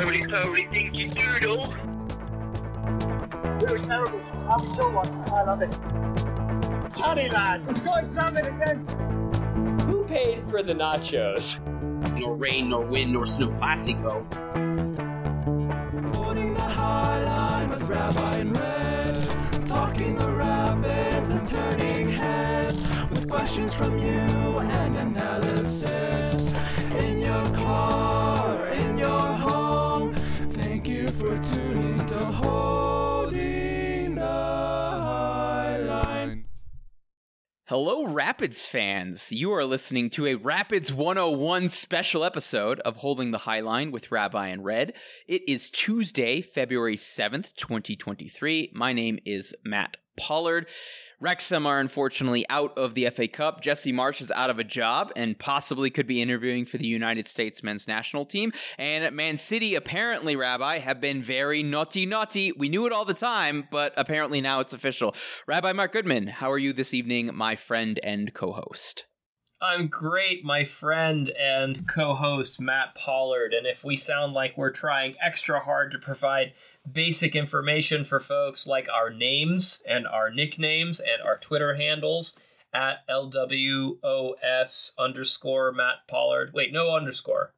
Roly poly dinky doodle. We were terrible. I'm still one. I love it. Honey lad, the sky's salmon again. Who paid for the nachos? Nor rain, nor wind, nor snow classico. Holding the high line with Rabbi and Red. Talking the rapids and turning heads. With questions from you Rapids fans. You are listening to a Rapids 101 special episode of Holding the High Line with Rabbi and Red. It is Tuesday, February 7th, 2023. My name is Matt Pollard. Wrexham are unfortunately out of the FA Cup. Jesse Marsch is out of a job and possibly could be interviewing for the United States men's national team. And Man City, apparently, Rabbi, have been very naughty, naughty. We knew it all the time, but apparently now it's official. Rabbi Mark Goodman, how are you this evening, my friend and co host? I'm great, my friend and co host Matt Pollard. And if we sound like we're trying extra hard to provide basic information for folks like our names and our nicknames and our Twitter handles at LWOS underscore Matt Pollard. Wait, no underscore.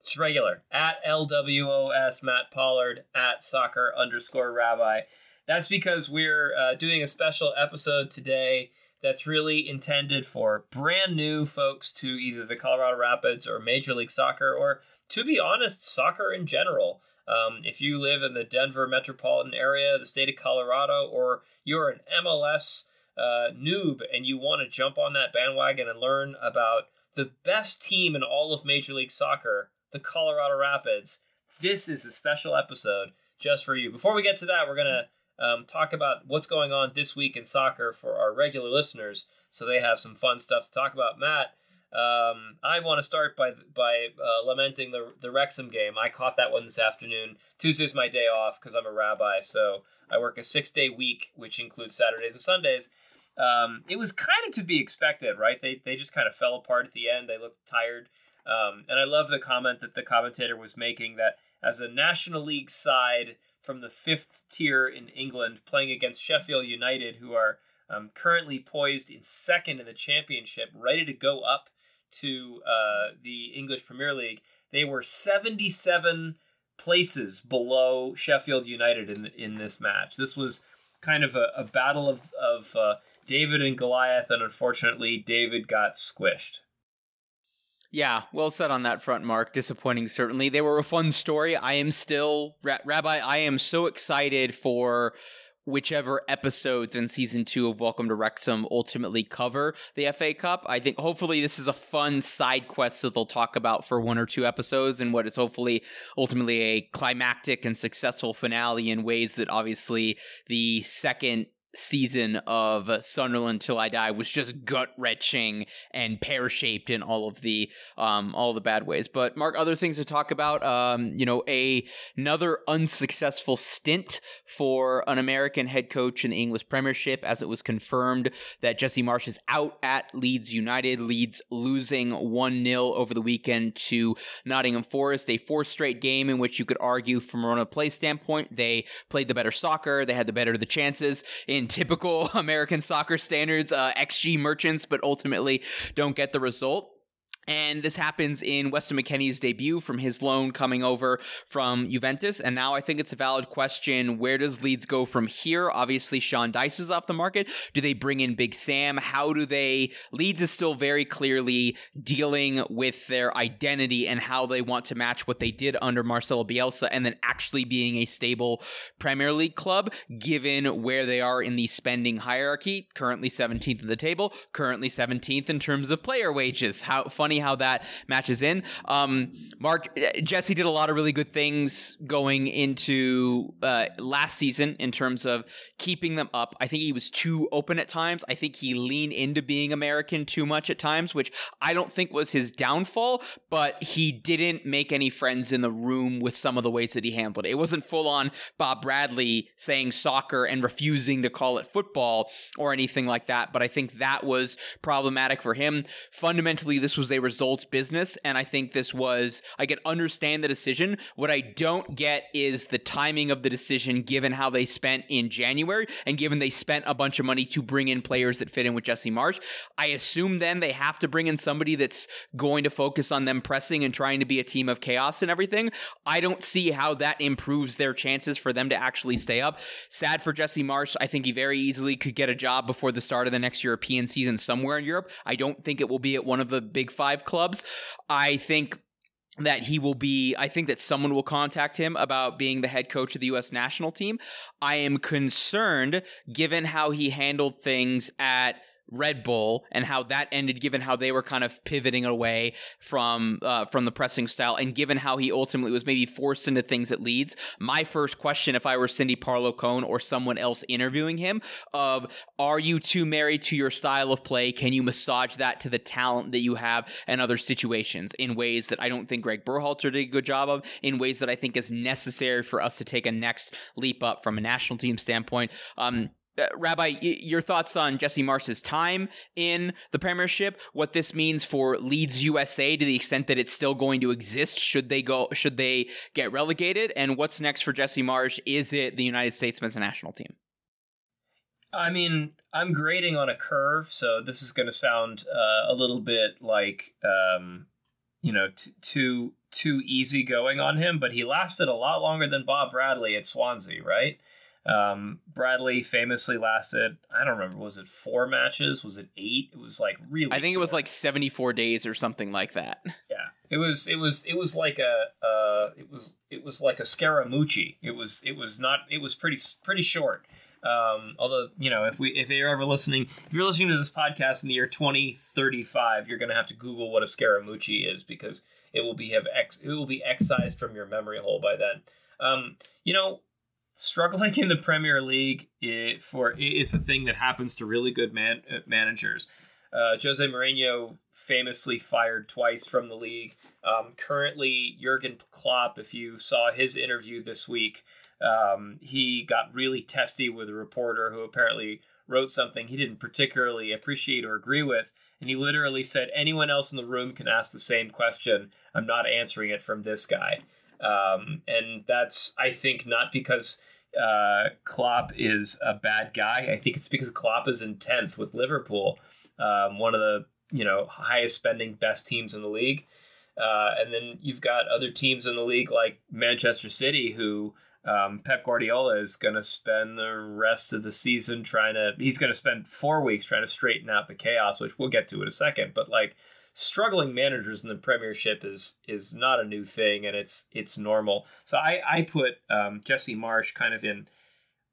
It's regular. At LWOS Matt Pollard at soccer underscore rabbi. That's because we're uh, doing a special episode today that's really intended for brand new folks to either the Colorado Rapids or Major League Soccer, or to be honest, soccer in general. Um, if you live in the Denver metropolitan area, the state of Colorado, or you're an MLS uh, noob and you want to jump on that bandwagon and learn about the best team in all of Major League Soccer, the Colorado Rapids, this is a special episode just for you. Before we get to that, we're going to um, talk about what's going on this week in soccer for our regular listeners so they have some fun stuff to talk about. Matt, um, I want to start by by uh, lamenting the the Wrexham game. I caught that one this afternoon. Tuesday's my day off because I'm a rabbi, so I work a six day week, which includes Saturdays and Sundays. Um, it was kind of to be expected, right? They they just kind of fell apart at the end. They looked tired, um, and I love the comment that the commentator was making that as a National League side from the fifth tier in England playing against Sheffield United, who are um, currently poised in second in the championship, ready to go up to uh, the English Premier League. They were 77 places below Sheffield United in in this match. This was kind of a, a battle of of uh, David and Goliath, and unfortunately, David got squished. Yeah, well said on that front, Mark. Disappointing, certainly. They were a fun story. I am still, Rabbi, I am so excited for whichever episodes in season two of Welcome to Wrexham ultimately cover the FA Cup. I think hopefully this is a fun side quest that they'll talk about for one or two episodes and what is hopefully ultimately a climactic and successful finale in ways that obviously the second season of Sunderland Till I Die was just gut wrenching and pear shaped in all of the um, all the bad ways. But Mark, other things to talk about. Um, you know, a another unsuccessful stint for an American head coach in the English Premiership, as it was confirmed that Jesse Marsch is out at Leeds United. Leeds losing one 0 over the weekend to Nottingham Forest, a fourth straight game in which you could argue from a run of play standpoint they played the better soccer, they had the better of the chances in typical American soccer standards, uh, XG merchants, but ultimately don't get the result. And this happens in Weston McKennie's debut from his loan coming over from Juventus. And now I think it's a valid question where does Leeds go from here? Obviously, Sean Dyche is off the market. Do they bring in Big Sam? How do they? Leeds is still very clearly dealing with their identity and how they want to match what they did under Marcelo Bielsa and then actually being a stable Premier League club, given where they are in the spending hierarchy. Currently 17th in the table, currently 17th in terms of player wages. How funny how that matches in. Um, Mark, Jesse did a lot of really good things going into uh, last season in terms of keeping them up. I think he was too open at times. I think he leaned into being American too much at times, which I don't think was his downfall, but he didn't make any friends in the room with some of the ways that he handled it. It wasn't full on Bob Bradley saying soccer and refusing to call it football or anything like that, but I think that was problematic for him. Fundamentally, this was a results business. And I think this was, I can understand the decision. What I don't get is the timing of the decision given how they spent in January and given they spent a bunch of money to bring in players that fit in with Jesse Marsch. I assume then they have to bring in somebody that's going to focus on them pressing and trying to be a team of chaos and everything. I don't see how that improves their chances for them to actually stay up. Sad for Jesse Marsch. I think he very easily could get a job before the start of the next European season somewhere in Europe. I don't think it will be at one of the big five clubs. I think that he will be I think that someone will contact him about being the head coach of the US national team. I am concerned given how he handled things at Red Bull and how that ended, given how they were kind of pivoting away from uh, from the pressing style, and given how he ultimately was maybe forced into things at Leeds. My first question, if I were Cindy Parlow Cone or someone else interviewing him, of are you too married to your style of play? Can you massage that to the talent that you have in other situations in ways that I don't think Greg Berhalter did a good job of, in ways that I think is necessary for us to take a next leap up from a national team standpoint. Um, uh, Rabbi, your thoughts on Jesse Marsch's time in the Premiership? What this means for Leeds USA to the extent that it's still going to exist? Should they go? Should they get relegated? And what's next for Jesse Marsch? Is it the United States men's national team? I mean, I'm grading on a curve, so this is going to sound uh, a little bit like, um, you know, t- too too easy going on him. But he lasted a lot longer than Bob Bradley at Swansea, right? Um, Bradley famously lasted, I don't remember, was it four matches? Was it eight? It was like really. I think it was like 74 days or something like that. Yeah, it was. It was. It was like a. Uh, it was. It was like a Scaramucci. It was. It was not. It was pretty. Pretty short. Um, although you know, if we if you're ever listening, if you're listening to this podcast in the year 2035, you're gonna have to Google what a Scaramucci is because it will be have ex. It will be excised from your memory hole by then. Um, you know, struggling in the Premier League it, for is a thing that happens to really good man, uh, managers. Uh, Jose Mourinho famously fired twice from the league. Um, currently, Jurgen Klopp, if you saw his interview this week, um, he got really testy with a reporter who apparently wrote something he didn't particularly appreciate or agree with. And he literally said, Anyone else in the room can ask the same question. I'm not answering it from this guy. Um, and that's, I think, not because uh, Klopp is a bad guy. I think it's because Klopp is in 10th with Liverpool, um, one of the you know highest spending best teams in the league. Uh, and then you've got other teams in the league like Manchester City, who um, Pep Guardiola is going to spend the rest of the season trying to. He's going to spend four weeks trying to straighten out the chaos, which we'll get to in a second. But like struggling managers in the Premiership is is not a new thing, and it's it's normal. So I I put um, Jesse Marsch kind of in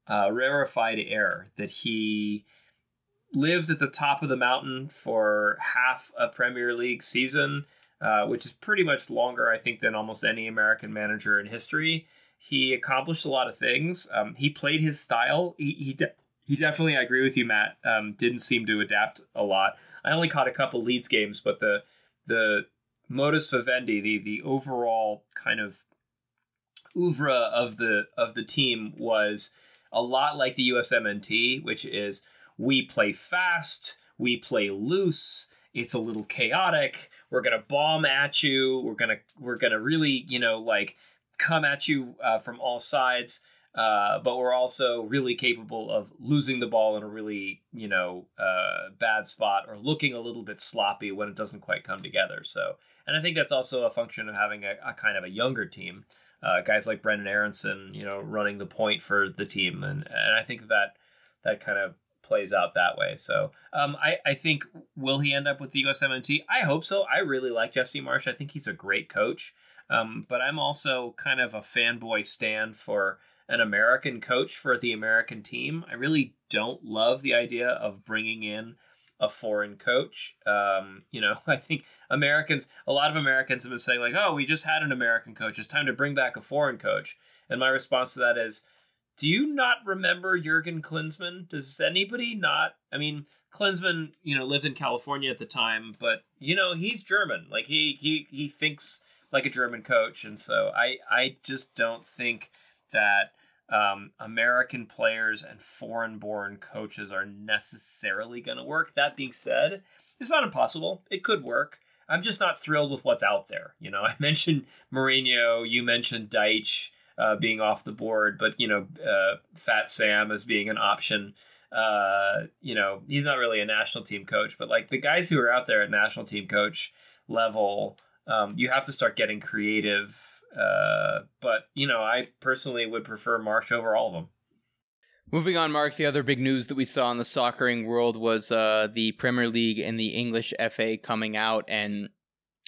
uh, rarefied air that he lived at the top of the mountain for half a Premier League season, uh, which is pretty much longer, I think, than almost any American manager in history. He accomplished a lot of things. Um, he played his style. He he, de- he definitely, I agree with you, Matt. Um, didn't seem to adapt a lot. I only caught a couple Leeds games, but the the modus vivendi, the the overall kind of oeuvre of the of the team was a lot like the USMNT, which is we play fast, we play loose, it's a little chaotic, we're gonna bomb at you, we're gonna we're gonna really, you know, like come at you uh, from all sides. Uh, but we're also really capable of losing the ball in a really, you know, uh, bad spot or looking a little bit sloppy when it doesn't quite come together. So, and I think that's also a function of having a, a kind of a younger team, uh, guys like Brenden Aaronson, you know, running the point for the team, and and I think that that kind of plays out that way. So, um, I I think will he end up with the USMNT? I hope so. I really like Jesse Marsch. I think he's a great coach. Um, but I'm also kind of a fanboy stand for an American coach for the American team. I really don't love the idea of bringing in a foreign coach. Um, you know, I think Americans, a lot of Americans have been saying, like, oh, we just had an American coach. It's time to bring back a foreign coach. And my response to that is, do you not remember Jurgen Klinsmann? Does anybody not? I mean, Klinsmann, you know, lived in California at the time, but you know, he's German. Like he he he thinks like a German coach, and so I I just don't think that um, American players and foreign born coaches are necessarily going to work. That being said, it's not impossible. It could work. I'm just not thrilled with what's out there. You know, I mentioned Mourinho, you mentioned Dyche uh, being off the board, but you know, uh, Fat Sam as being an option. Uh, you know, he's not really a national team coach, but like the guys who are out there at national team coach level, um, you have to start getting creative. Uh, but you know, I personally would prefer Marsch over all of them. Moving on, Mark, the other big news that we saw in the soccering world was uh, the Premier League and the English FA coming out and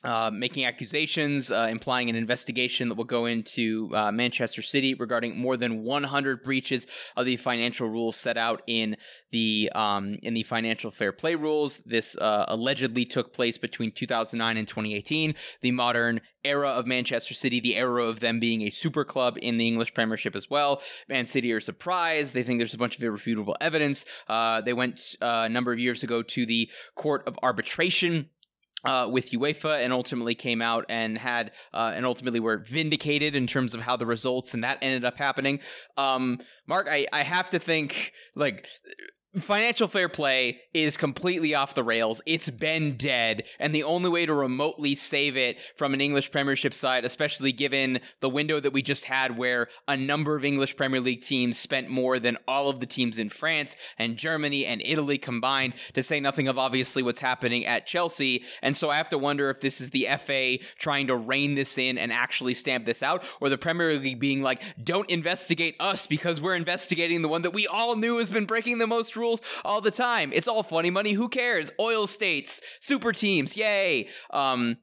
uh, making accusations, uh, implying an investigation that will go into uh, Manchester City regarding more than 100 breaches of the financial rules set out in the um, in the financial fair play rules. This uh, allegedly took place between 2009 and 2018, the modern era of Manchester City, the era of them being a super club in the English Premiership as well. Man City are surprised; they think there's a bunch of irrefutable evidence. Uh, they went a number of years ago to the Court of Arbitration uh, with UEFA and ultimately came out and had uh, and ultimately were vindicated in terms of how the results and that ended up happening. Um, Mark, I, I have to think like financial fair play is completely off the rails. It's been dead, and the only way to remotely save it from an English Premiership side, especially given the window that we just had where a number of English Premier League teams spent more than all of the teams in France and Germany and Italy combined, to say nothing of obviously what's happening at Chelsea. And so I have to wonder if this is the FA trying to rein this in and actually stamp this out, or the Premier League being like, don't investigate us because we're investigating the one that we all knew has been breaking the most rules all the time. It's all funny money. Who cares? Oil states, super teams, yay. Um,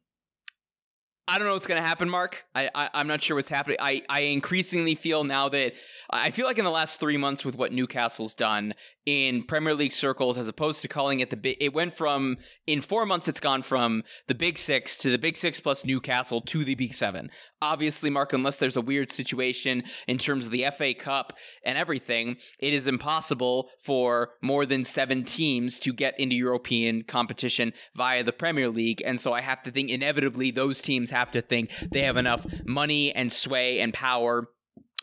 I don't know what's going to happen, Mark. I, I am not sure what's happening. I I increasingly feel now that I feel like in the last three months with what Newcastle's done in Premier League circles, as opposed to calling it the big, it went from in four months it's gone from the Big Six to the Big Six plus Newcastle to the Big Seven. Obviously, Mark, unless there's a weird situation in terms of the FA Cup and everything, it is impossible for more than seven teams to get into European competition via the Premier League, and so I have to think inevitably those teams have to think they have enough money and sway and power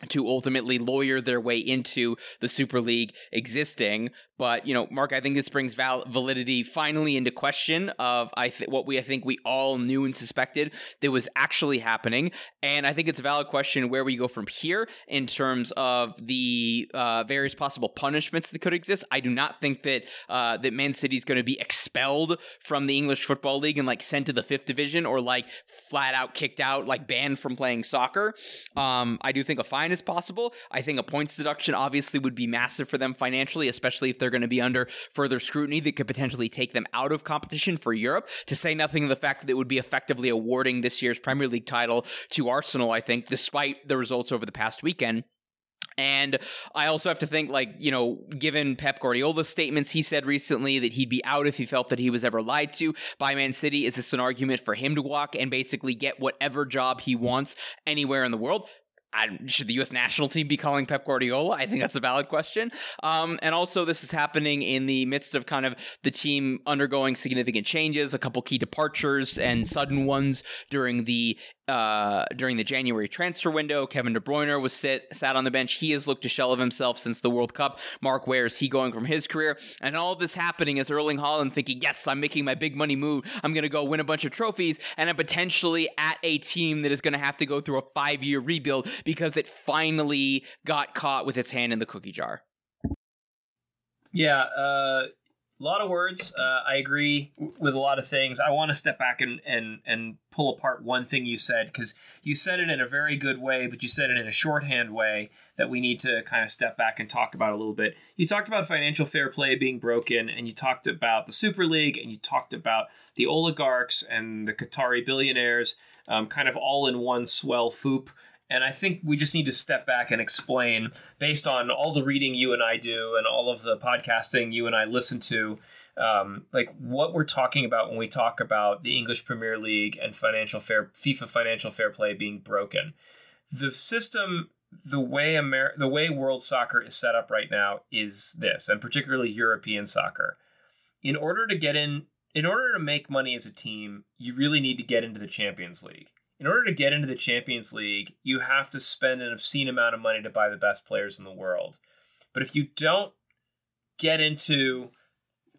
to ultimately lawyer their way into the Super League existing. But you know, Mark, I think this brings val- validity finally into question of I th- what we I think we all knew and suspected that was actually happening, and I think it's a valid question where we go from here in terms of the uh, various possible punishments that could exist. I do not think that uh, that Man City is going to be expelled from the English Football League and like sent to the fifth division or like flat out kicked out, like banned from playing soccer. Um, I do think a fine is possible. I think a points deduction obviously would be massive for them financially, especially if they're going to be under further scrutiny that could potentially take them out of competition for Europe. To say nothing of the fact that it would be effectively awarding this year's Premier League title to Arsenal, I think, despite the results over the past weekend. And I also have to think, like, you know, given Pep Guardiola's statements, he said recently that he'd be out if he felt that he was ever lied to by Man City. Is this an argument for him to walk and basically get whatever job he wants anywhere in the world? I, should the U.S. national team be calling Pep Guardiola? I think that's a valid question. Um, and also, this is happening in the midst of kind of the team undergoing significant changes, a couple key departures and sudden ones during the uh, during the January transfer window. Kevin De Bruyne was sit, sat on the bench. He has looked a shell of himself since the World Cup. Mark, where is he going from his career? And all this happening is Erling Haaland thinking, yes, I'm making my big money move. I'm going to go win a bunch of trophies. And I'm potentially at a team that is going to have to go through a five year rebuild because it finally got caught with its hand in the cookie jar. Yeah, uh, a lot of words. Uh, I agree with a lot of things. I want to step back and and and pull apart one thing you said because you said it in a very good way, but you said it in a shorthand way that we need to kind of step back and talk about a little bit. You talked about financial fair play being broken, and you talked about the Super League, and you talked about the oligarchs and the Qatari billionaires, um, kind of all in one swell foop. And I think we just need to step back and explain, based on all the reading you and I do and all of the podcasting you and I listen to, um, like what we're talking about when we talk about the English Premier League and financial fair FIFA financial fair play being broken. The system, the way Amer- the way world soccer is set up right now is this, and particularly European soccer. In order to get in, in order to make money as a team, you really need to get into the Champions League in order to get into the Champions League, you have to spend an obscene amount of money to buy the best players in the world. But if you don't get into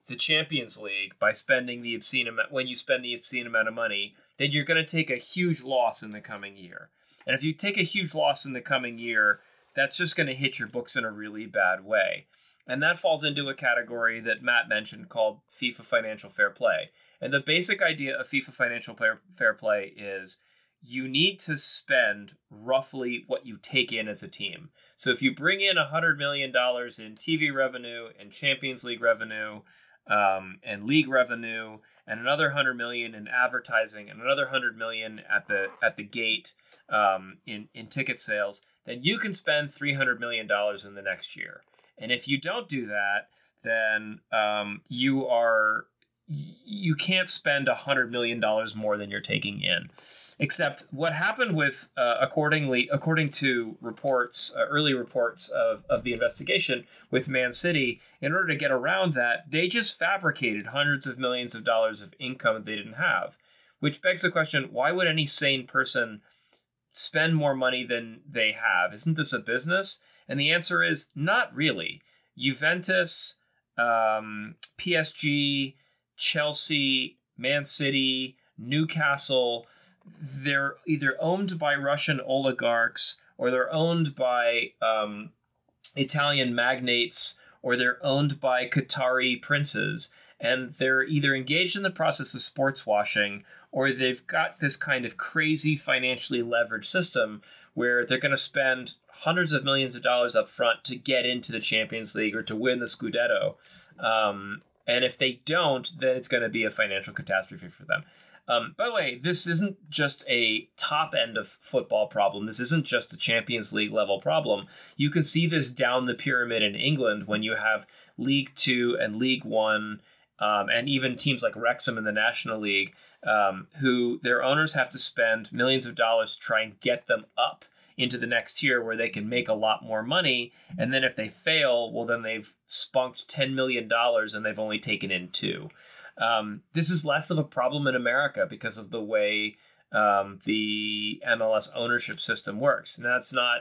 the Champions League by spending the obscene amount when you spend the obscene amount of money, then you're going to take a huge loss in the coming year. And if you take a huge loss in the coming year, that's just going to hit your books in a really bad way. And that falls into a category that Matt mentioned called FIFA financial fair play. And the basic idea of FIFA financial fair play is you need to spend roughly what you take in as a team. So if you bring in $100 million in TV revenue and Champions League revenue um, and league revenue and another 100 million in advertising and another 100 million at the at the gate um, in in ticket sales, then you can spend 300 million dollars in the next year. And if you don't do that, then um, you are you can't spend a hundred million dollars more than you're taking in. Except what happened with, uh, accordingly, according to reports, uh, early reports of, of the investigation with Man City, in order to get around that, they just fabricated hundreds of millions of dollars of income they didn't have. Which begs the question: Why would any sane person spend more money than they have? Isn't this a business? And the answer is not really. Juventus, um, PSG, Chelsea, Man City, Newcastle, they're either owned by Russian oligarchs or they're owned by um, Italian magnates or they're owned by Qatari princes. And they're either engaged in the process of sports washing or they've got this kind of crazy financially leveraged system where they're going to spend hundreds of millions of dollars up front to get into the Champions League or to win the Scudetto. Um, and if they don't, then it's going to be a financial catastrophe for them. Um, by the way, this isn't just a top end of football problem. This isn't just a Champions League level problem. You can see this down the pyramid in England when you have League Two and League One, um, and even teams like Wrexham in the National League, um, who their owners have to spend millions of dollars to try and get them up into the next tier where they can make a lot more money. And then if they fail, well, then they've spunked $10 million and they've only taken in two. Um, this is less of a problem in America because of the way um, the MLS ownership system works. And that's not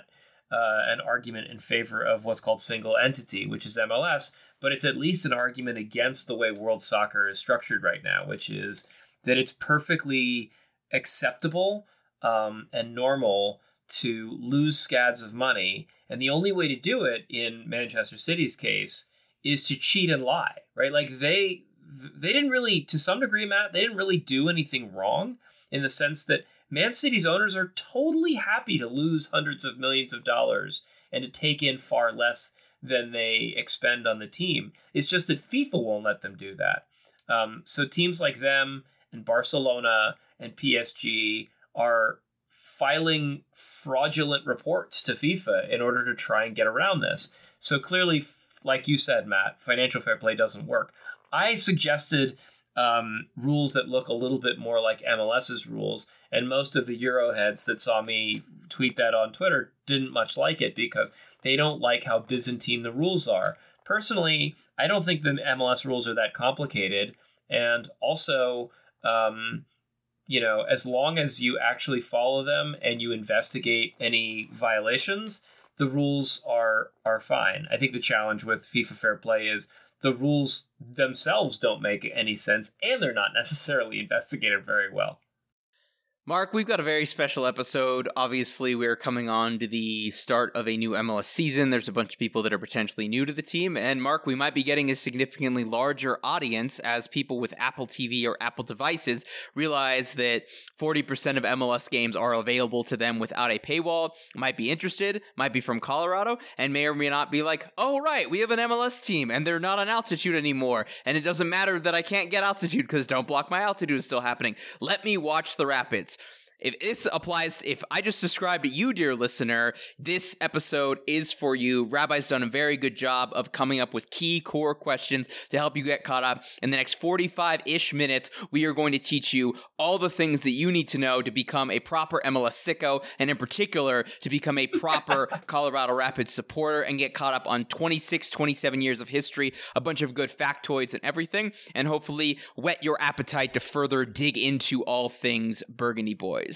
uh, an argument in favor of what's called single entity, which is MLS, but it's at least an argument against the way world soccer is structured right now, which is that it's perfectly acceptable um, and normal to lose scads of money. And the only way to do it in Manchester City's case is to cheat and lie, right? Like they they didn't really, to some degree, Matt, they didn't really do anything wrong in the sense that Man City's owners are totally happy to lose hundreds of millions of dollars and to take in far less than they expend on the team. It's just that FIFA won't let them do that. Um, so teams like them and Barcelona and PSG are filing fraudulent reports to FIFA in order to try and get around this. So clearly, like you said, Matt, financial fair play doesn't work. I suggested um, rules that look a little bit more like MLS's rules, and most of the Euroheads that saw me tweet that on Twitter didn't much like it because they don't like how Byzantine the rules are. Personally, I don't think the MLS rules are that complicated, and also, um, you know, as long as you actually follow them and you investigate any violations, the rules are are fine. I think the challenge with FIFA Fair Play is the rules themselves don't make any sense and they're not necessarily investigated very well. Mark, we've got a very special episode. Obviously, we're coming on to the start of a new MLS season. There's a bunch of people that are potentially new to the team. And Mark, we might be getting a significantly larger audience as people with Apple TV or Apple devices realize that 40% of MLS games are available to them without a paywall, might be interested, might be from Colorado, and may or may not be like, oh, right, we have an MLS team and they're not on altitude anymore. And it doesn't matter that I can't get altitude because Don't Block My Altitude is still happening. Let me watch the Rapids it's if this applies, if I just described to you, dear listener, this episode is for you. Rabbi's done a very good job of coming up with key core questions to help you get caught up. In the next 45 ish minutes, we are going to teach you all the things that you need to know to become a proper MLS sicko, and in particular, to become a proper Colorado Rapids supporter and get caught up on 26, 27 years of history, a bunch of good factoids and everything, and hopefully whet your appetite to further dig into all things Burgundy Boys.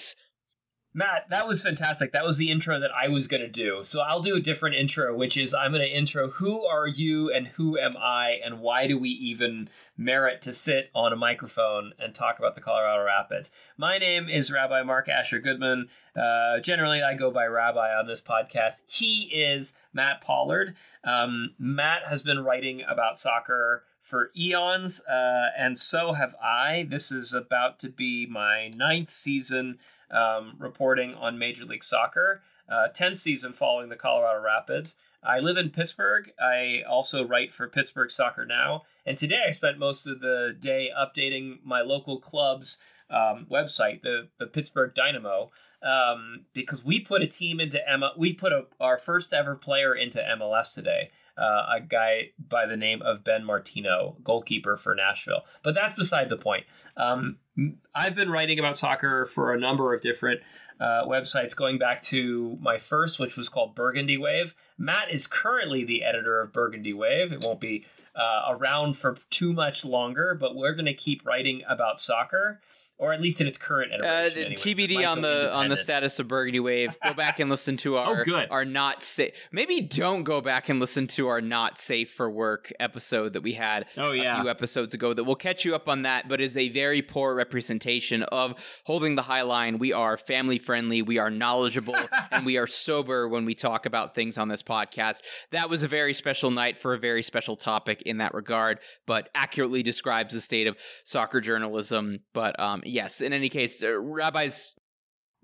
Matt, that was fantastic. That was the intro that I was going to do. So I'll do a different intro, which is I'm going to intro who are you and who am I and why do we even merit to sit on a microphone and talk about the Colorado Rapids. My name is Rabbi Mark Asher Goodman. Uh, generally, I go by Rabbi on this podcast. He is Matt Pollard. Um, Matt has been writing about soccer for eons, uh, and so have I. This is about to be my ninth season um, reporting on Major League Soccer, uh, 10th season following the Colorado Rapids. I live in Pittsburgh. I also write for Pittsburgh Soccer Now. And today I spent most of the day updating my local club's um, website, the, the Pittsburgh Dynamo, um, because we put a team into Emma. We put a, our first ever player into MLS today. Uh, a guy by the name of Ben Martino, goalkeeper for Nashville. But that's beside the point. Um, I've been writing about soccer for a number of different uh, websites, going back to my first, which was called Burgundy Wave. Matt is currently the editor of Burgundy Wave. It won't be uh, around for too much longer, but we're going to keep writing about soccer or at least in its current Uh, iteration. anyways. It TBD might on the on the status of Burgundy Wave. Go back and listen to our Oh, good. our not safe. Maybe don't go back and listen to our not safe for work episode that we had Oh, yeah. a few episodes ago. That will catch you up on that, but is a very poor representation of holding the high line. We are family friendly, we are knowledgeable, and we are sober when we talk about things on this podcast. That was a very special night for a very special topic in that regard, but accurately describes the state of soccer journalism. But um, yes, in any case, uh, rabbis.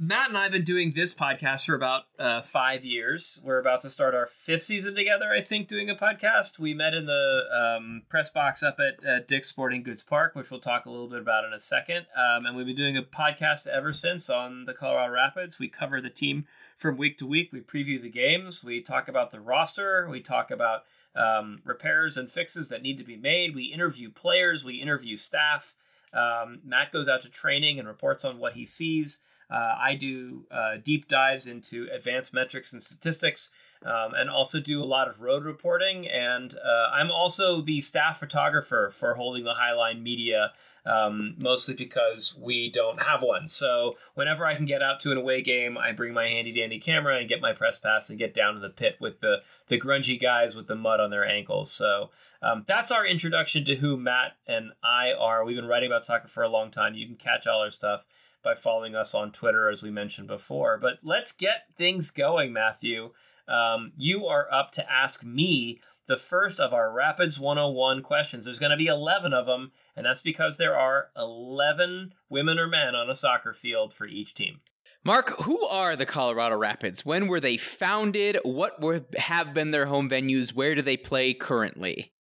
Matt and I have been doing this podcast for about uh, five years. We're about to start our fifth season together, I think, doing a podcast. We met in the um, press box up at, at Dick's Sporting Goods Park, which we'll talk a little bit about in a second. Um, and we've been doing a podcast ever since on the Colorado Rapids. We cover the team from week to week. We preview the games. We talk about the roster. We talk about um, repairs and fixes that need to be made. We interview players. We interview staff. Um, Matt goes out to training and reports on what he sees. Uh, I do uh, deep dives into advanced metrics and statistics, um, and also do a lot of road reporting. And uh, I'm also the staff photographer for Holding the Highline Media, um, mostly because we don't have one. So whenever I can get out to an away game, I bring my handy dandy camera and get my press pass and get down to the pit with the the grungy guys with the mud on their ankles. So um, that's our introduction to who Matt and I are. We've been writing about soccer for a long time. You can catch all our stuff by following us on Twitter, as we mentioned before. But let's get things going, Matthew. Um, you are up to ask me the first of our Rapids 101 questions. There's going to be 11 of them, and that's because there are 11 women or men on a soccer field for each team. Mark, who are the Colorado Rapids? When were they founded? What were, have been their home venues? Where do they play currently?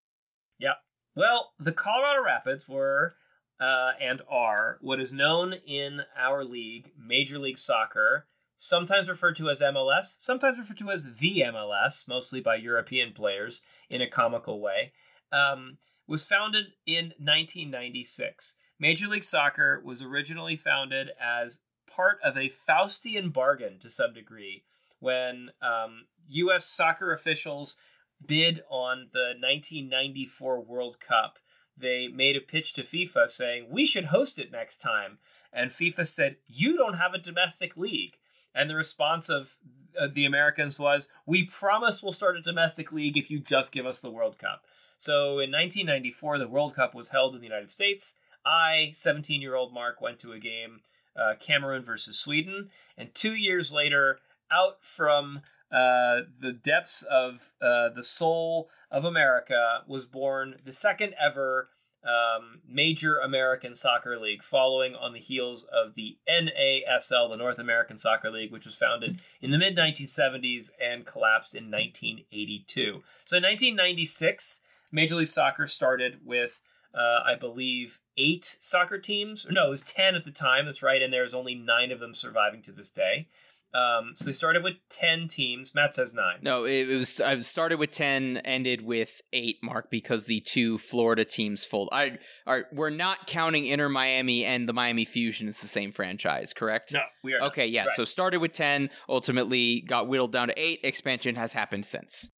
Yeah. Well, the Colorado Rapids were uh, and are what is known in our league, Major League Soccer, sometimes referred to as MLS, sometimes referred to as the MLS, mostly by European players in a comical way, um, was founded in 1996. Major League Soccer was originally founded as part of a Faustian bargain to some degree when um, U.S. soccer officials bid on the 1994 World Cup. They made a pitch to FIFA saying, We should host it next time. And FIFA said, You don't have a domestic league. And the response of uh, the Americans was, We promise we'll start a domestic league if you just give us the World Cup. So in 1994, the World Cup was held in the United States. I, 17 year old Mark, went to a game, uh, Cameroon versus Sweden. And two years later, out from uh, the depths of uh, the soul of America was born the second ever um, major American soccer league, following on the heels of the NASL, the North American Soccer League, which was founded in the mid 1970s and collapsed in 1982. So in 1996, Major League Soccer started with, uh, I believe, eight soccer teams. No, it was 10 at the time. That's right. And there's only nine of them surviving to this day. Um, so they started with 10 teams. Matt says nine. No, it was. I started with ten, ended with eight. Mark, because the two Florida teams fold. I are we're not counting Inter Miami and the Miami Fusion as the same franchise, correct? No, we are. not. Okay, yeah. Right. So started with ten, ultimately got whittled down to eight. Expansion has happened since.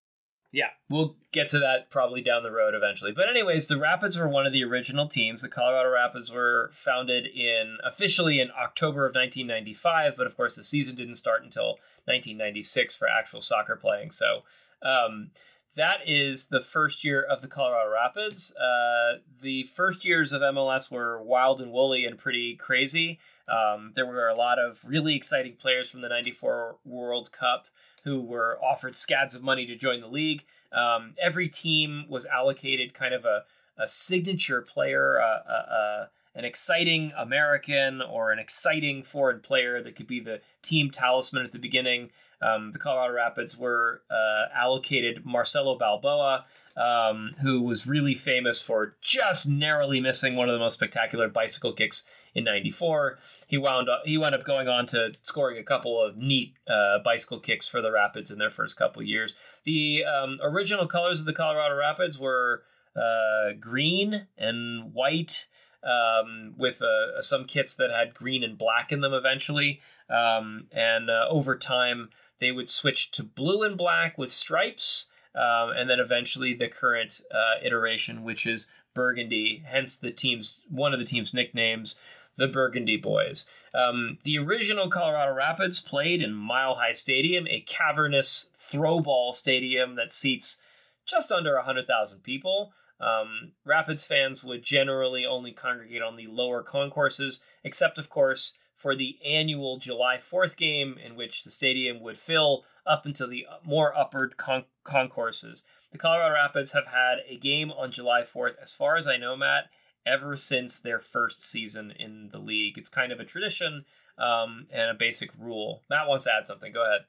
Yeah, we'll get to that probably down the road eventually. But anyways, the Rapids were one of the original teams. The Colorado Rapids were founded in officially in October of 1995, but of course the season didn't start until 1996 for actual soccer playing. So um, that is the first year of the Colorado Rapids. Uh, the first years of MLS were wild and woolly and pretty crazy. Um, there were a lot of really exciting players from the 94 World Cup who were offered scads of money to join the league. Um, every team was allocated kind of a, a signature player, a, a, a, an exciting American or an exciting foreign player that could be the team talisman at the beginning. Um, the Colorado Rapids were uh, allocated Marcelo Balboa, um, who was really famous for just narrowly missing one of the most spectacular bicycle kicks in '94. He wound up he wound up going on to scoring a couple of neat uh, bicycle kicks for the Rapids in their first couple years. The um, original colors of the Colorado Rapids were uh, green and white. Um, with uh, some kits that had green and black in them eventually. Um, and uh, over time, they would switch to blue and black with stripes. Um, and then eventually the current uh, iteration, which is burgundy, hence the team's one of the team's nicknames, the Burgundy Boys. Um, the original Colorado Rapids played in Mile High Stadium, a cavernous throwball stadium that seats just under 100,000 people. Um, Rapids fans would generally only congregate on the lower concourses, except, of course, for the annual July 4th game, in which the stadium would fill up into the more upper con- concourses. The Colorado Rapids have had a game on July 4th, as far as I know, Matt, ever since their first season in the league. It's kind of a tradition um, and a basic rule. Matt wants to add something. Go ahead.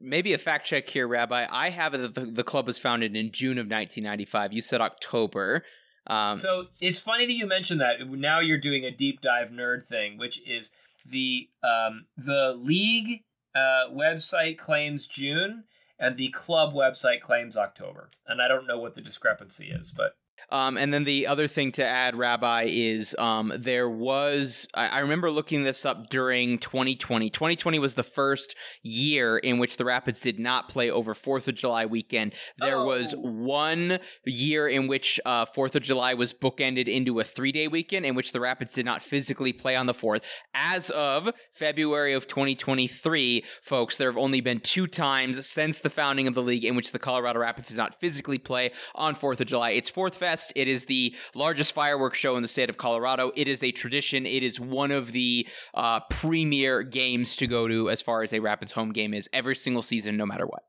Maybe a fact check here, Rabbi. I have it that the, the club was founded in June of 1995. You said October. Um, so it's funny that you mentioned that. Now you're doing a deep dive nerd thing, which is the um, the league uh, website claims June and the club website claims October, and I don't know what the discrepancy is, but um, and then the other thing to add, Rabbi, is um, there was, I, I, remember looking this up during 2020. 2020 was the first year in which the Rapids did not play over 4th of July weekend. There oh. was one year in which uh, 4th of July was bookended into a three day weekend in which the Rapids did not physically play on the 4th. As of February of 2023, folks, there have only been two times since the founding of the league in which the Colorado Rapids did not physically play on 4th of July. It's Fourth Fest. Fest. It is the largest fireworks show in the state of Colorado. It is a tradition. It is one of the uh, premier games to go to as far as a Rapids home game is every single season, no matter what.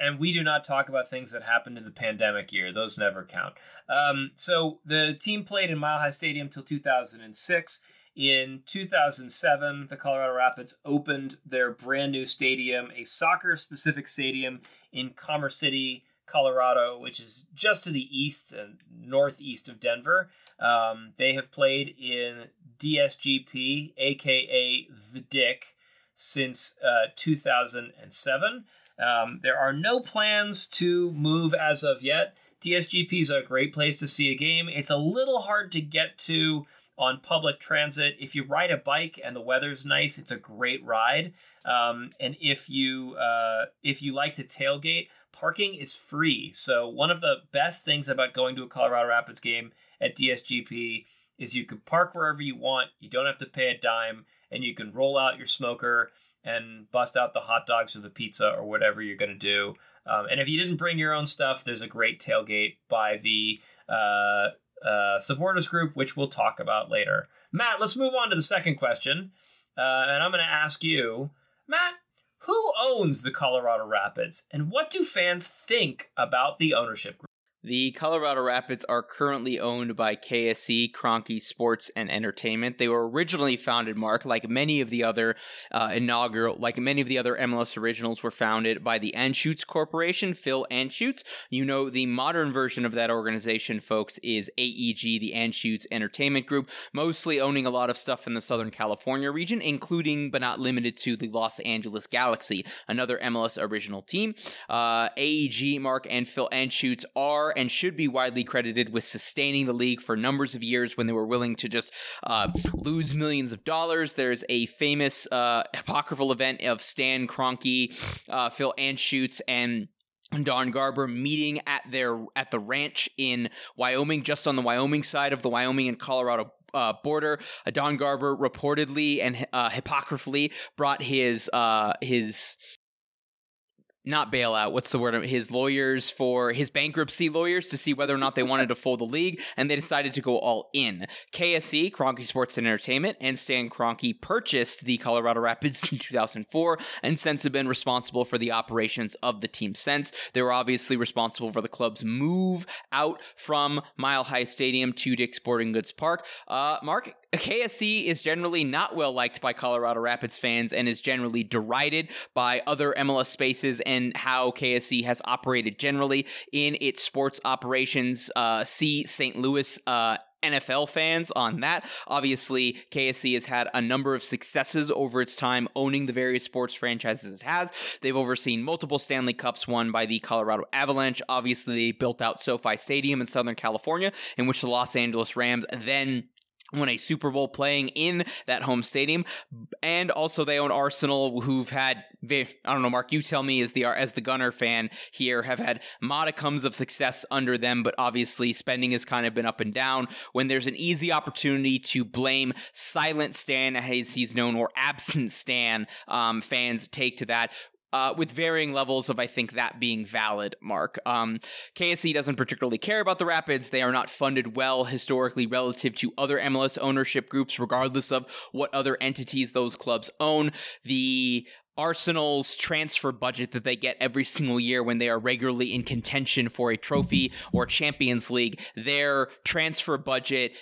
And we do not talk about things that happened in the pandemic year. Those never count. Um, so the team played in Mile High Stadium till 2006. In 2007, the Colorado Rapids opened their brand new stadium, a soccer specific stadium in Commerce City, Colorado, which is just to the east and northeast of Denver. Um, they have played in DSGP, aka the Dick, since uh, 2007. Um, there are no plans to move as of yet. DSGP is a great place to see a game. It's a little hard to get to on public transit. If you ride a bike and the weather's nice, it's a great ride. Um, and if you uh, if you like to tailgate, parking is free. So one of the best things about going to a Colorado Rapids game at DSGP is you can park wherever you want. You don't have to pay a dime, and you can roll out your smoker and bust out the hot dogs or the pizza or whatever you're going to do. Um, and if you didn't bring your own stuff, there's a great tailgate by the uh, uh, supporters group, which we'll talk about later. Matt, let's move on to the second question. Uh, and I'm going to ask you, Matt, who owns the Colorado Rapids, and what do fans think about the ownership group? The Colorado Rapids are currently owned by KSE, Kroenke Sports and Entertainment. They were originally founded, Mark, like many of the other uh, inaugural, like many of the other MLS originals, were founded by the Anschutz Corporation, Phil Anschutz. You know, the modern version of that organization, folks, is AEG, the Anschutz Entertainment Group, mostly owning a lot of stuff in the Southern California region, including but not limited to the Los Angeles Galaxy, another MLS original team. Uh, AEG, Mark, and Phil Anschutz are and should be widely credited with sustaining the league for numbers of years when they were willing to just uh, lose millions of dollars. There's a famous uh, apocryphal event of Stan Kroenke, uh, Phil Anschutz, and Don Garber meeting at their at the ranch in Wyoming, just on the Wyoming side of the Wyoming and Colorado uh, border. Uh, Don Garber reportedly and uh, hypocritically brought his uh, his not bailout. What's the word? His lawyers for his bankruptcy lawyers to see whether or not they wanted to fold the league, and they decided to go all in. KSE, Kroenke Sports and Entertainment, and Stan Kroenke purchased the Colorado Rapids in 2004, and since have been responsible for the operations of the team since. They were obviously responsible for the club's move out from Mile High Stadium to Dick's Sporting Goods Park. Uh, Mark, KSE is generally not well liked by Colorado Rapids fans and is generally derided by other MLS spaces and how KSE has operated generally in its sports operations. Uh, see St. Louis uh, NFL fans on that. Obviously, KSE has had a number of successes over its time owning the various sports franchises it has. They've overseen multiple Stanley Cups won by the Colorado Avalanche. Obviously, they built out SoFi Stadium in Southern California, in which the Los Angeles Rams then won a Super Bowl playing in that home stadium, and also they own Arsenal, who've had I don't know, Mark, you tell me as the as the Gunner fan here have had modicums of success under them, but obviously spending has kind of been up and down. When there's an easy opportunity to blame silent Stan, as he's known, or absent Stan, um, fans take to that uh, with varying levels of, I think, that being valid, Mark. Um, KSE doesn't particularly care about the Rapids. They are not funded well historically relative to other MLS ownership groups, regardless of what other entities those clubs own. The Arsenal's transfer budget that they get every single year when they are regularly in contention for a trophy or Champions League, their transfer budget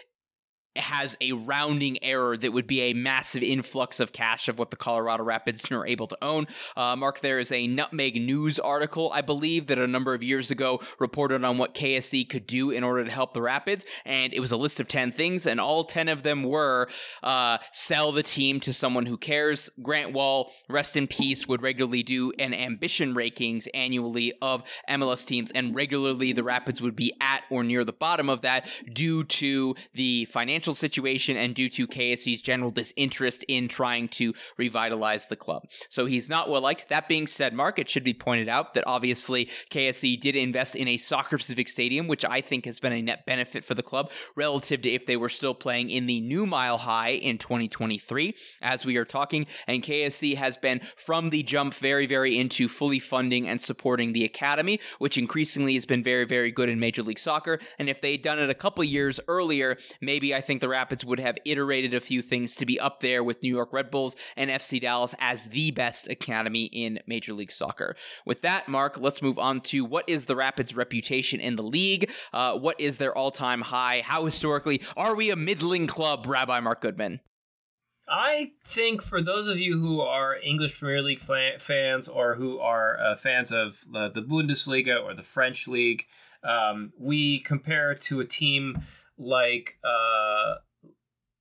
has a rounding error that would be a massive influx of cash of what the Colorado Rapids are able to own. Uh, Mark, there is a Nutmeg News article, I believe, that a number of years ago reported on what KSE could do in order to help the Rapids, and it was a list of 10 things, and all 10 of them were uh, sell the team to someone who cares. Grant Wahl, rest in peace, would regularly do an ambition rankings annually of MLS teams, and regularly the Rapids would be at or near the bottom of that due to the financial financial situation and due to KSE's general disinterest in trying to revitalize the club. So he's not well liked. That being said, Mark, it should be pointed out that obviously KSE did invest in a soccer specific stadium, which I think has been a net benefit for the club relative to if they were still playing in the new Mile High in 2023, as we are talking. And KSE has been from the jump very, very into fully funding and supporting the academy, which increasingly has been very, very good in Major League Soccer. And if they'd done it a couple years earlier, maybe I think think the Rapids would have iterated a few things to be up there with New York Red Bulls and FC Dallas as the best academy in Major League Soccer. With that, Mark, let's move on to what is the Rapids' reputation in the league? Uh, what is their all time high? How historically are we a middling club, Rabbi Mark Goodman? I think for those of you who are English Premier League fans or who are uh, fans of uh, the Bundesliga or the French League, um, we compare to a team like uh,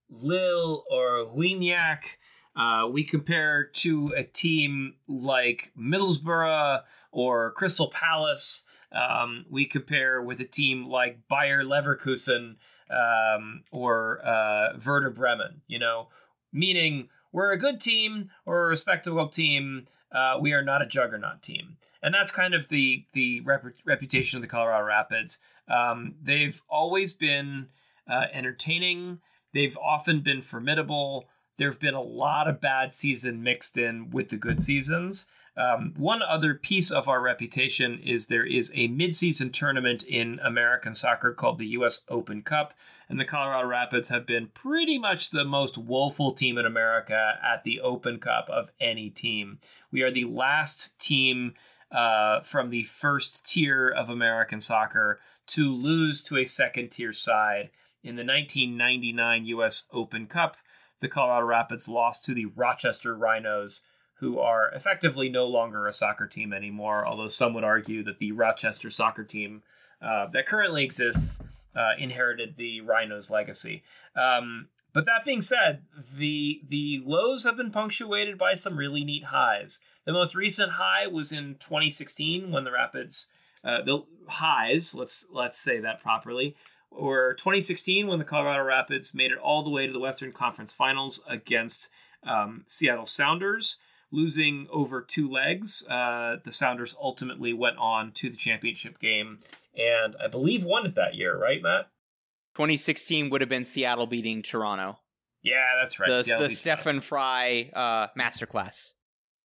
Lille or Lignac. Uh, we compare to a team like Middlesbrough or Crystal Palace. Um, we compare with a team like Bayer Leverkusen um, or uh, Werder Bremen. You know, meaning we're a good team or a respectable team. Uh, we are not a juggernaut team, and that's kind of the the rep- reputation of the Colorado Rapids. Um, they've always been uh, entertaining. They've often been formidable. There have been a lot of bad season mixed in with the good seasons. Um, one other piece of our reputation is there is a midseason tournament in American soccer called the U.S. Open Cup, and the Colorado Rapids have been pretty much the most woeful team in America at the Open Cup of any team. We are the last team uh, from the first tier of American soccer to lose to a second tier side. In the 1999 U.S. Open Cup, the Colorado Rapids lost to the Rochester Rhinos, who are effectively no longer a soccer team anymore, although some would argue that the Rochester soccer team uh, that currently exists uh, inherited the Rhinos' legacy. Um, but that being said, the the lows have been punctuated by some really neat highs. The most recent high was in 2016 when the Rapids, uh, the highs, let's let's say that properly, or 2016 when the Colorado Rapids made it all the way to the Western Conference Finals against um, Seattle Sounders, losing over two legs, uh, the Sounders ultimately went on to the championship game and I believe won it that year, right, Matt? 2016 would have been Seattle beating Toronto. Yeah, that's right. The, Seattle the Stefan Frei uh, masterclass.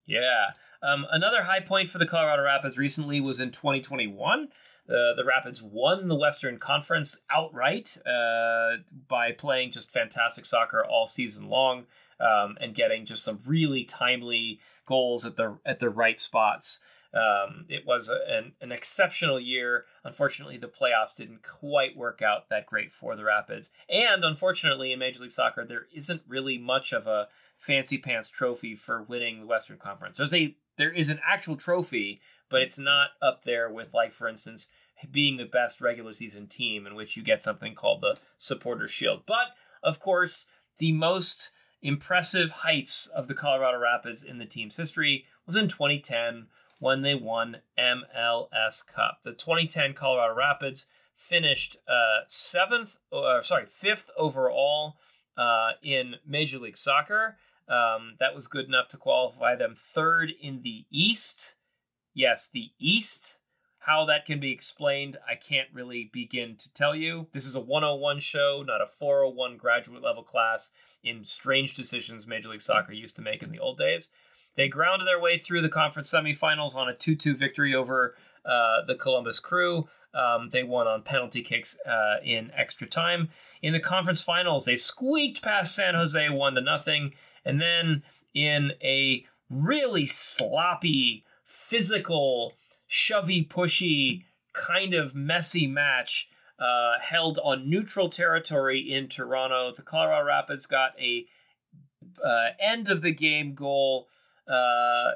Yeah. Um, another high point for the Colorado Rapids recently was in 2021. Uh, the Rapids won the Western Conference outright uh, by playing just fantastic soccer all season long um, and getting just some really timely goals at the at the right spots. Um, it was an, an exceptional year. Unfortunately, the playoffs didn't quite work out that great for the Rapids. And unfortunately, in Major League Soccer, there isn't really much of a fancy pants trophy for winning the Western Conference. There's a there is an actual trophy, but it's not up there with like for instance being the best regular season team in which you get something called the supporter shield. But of course, the most impressive heights of the Colorado Rapids in the team's history was in 2010 when they won MLS Cup. The 2010 Colorado Rapids finished uh, seventh, uh, sorry, fifth overall uh, in Major League Soccer. Um, that was good enough to qualify them third in the East. Yes, the East. How that can be explained, I can't really begin to tell you. This is a 101 show, not a 401 graduate level class in strange decisions Major League Soccer used to make in the old days. They grounded their way through the conference semifinals on a 2 2 victory over uh, the Columbus Crew. Um, they won on penalty kicks uh, in extra time. In the conference finals, they squeaked past San Jose one to nothing, and then in a really sloppy, physical, shovey pushy, kind of messy match uh, held on neutral territory in Toronto, the Colorado Rapids got a uh, end of the game goal uh,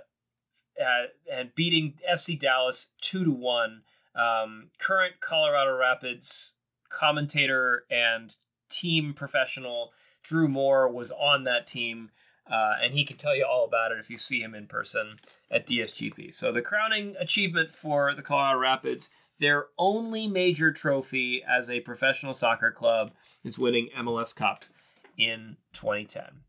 and beating FC Dallas two to one. Um, current Colorado Rapids commentator and team professional Drew Moore was on that team, uh, and he can tell you all about it if you see him in person at DSGP. So the crowning achievement for the Colorado Rapids, their only major trophy as a professional soccer club, is winning MLS Cup in 2010.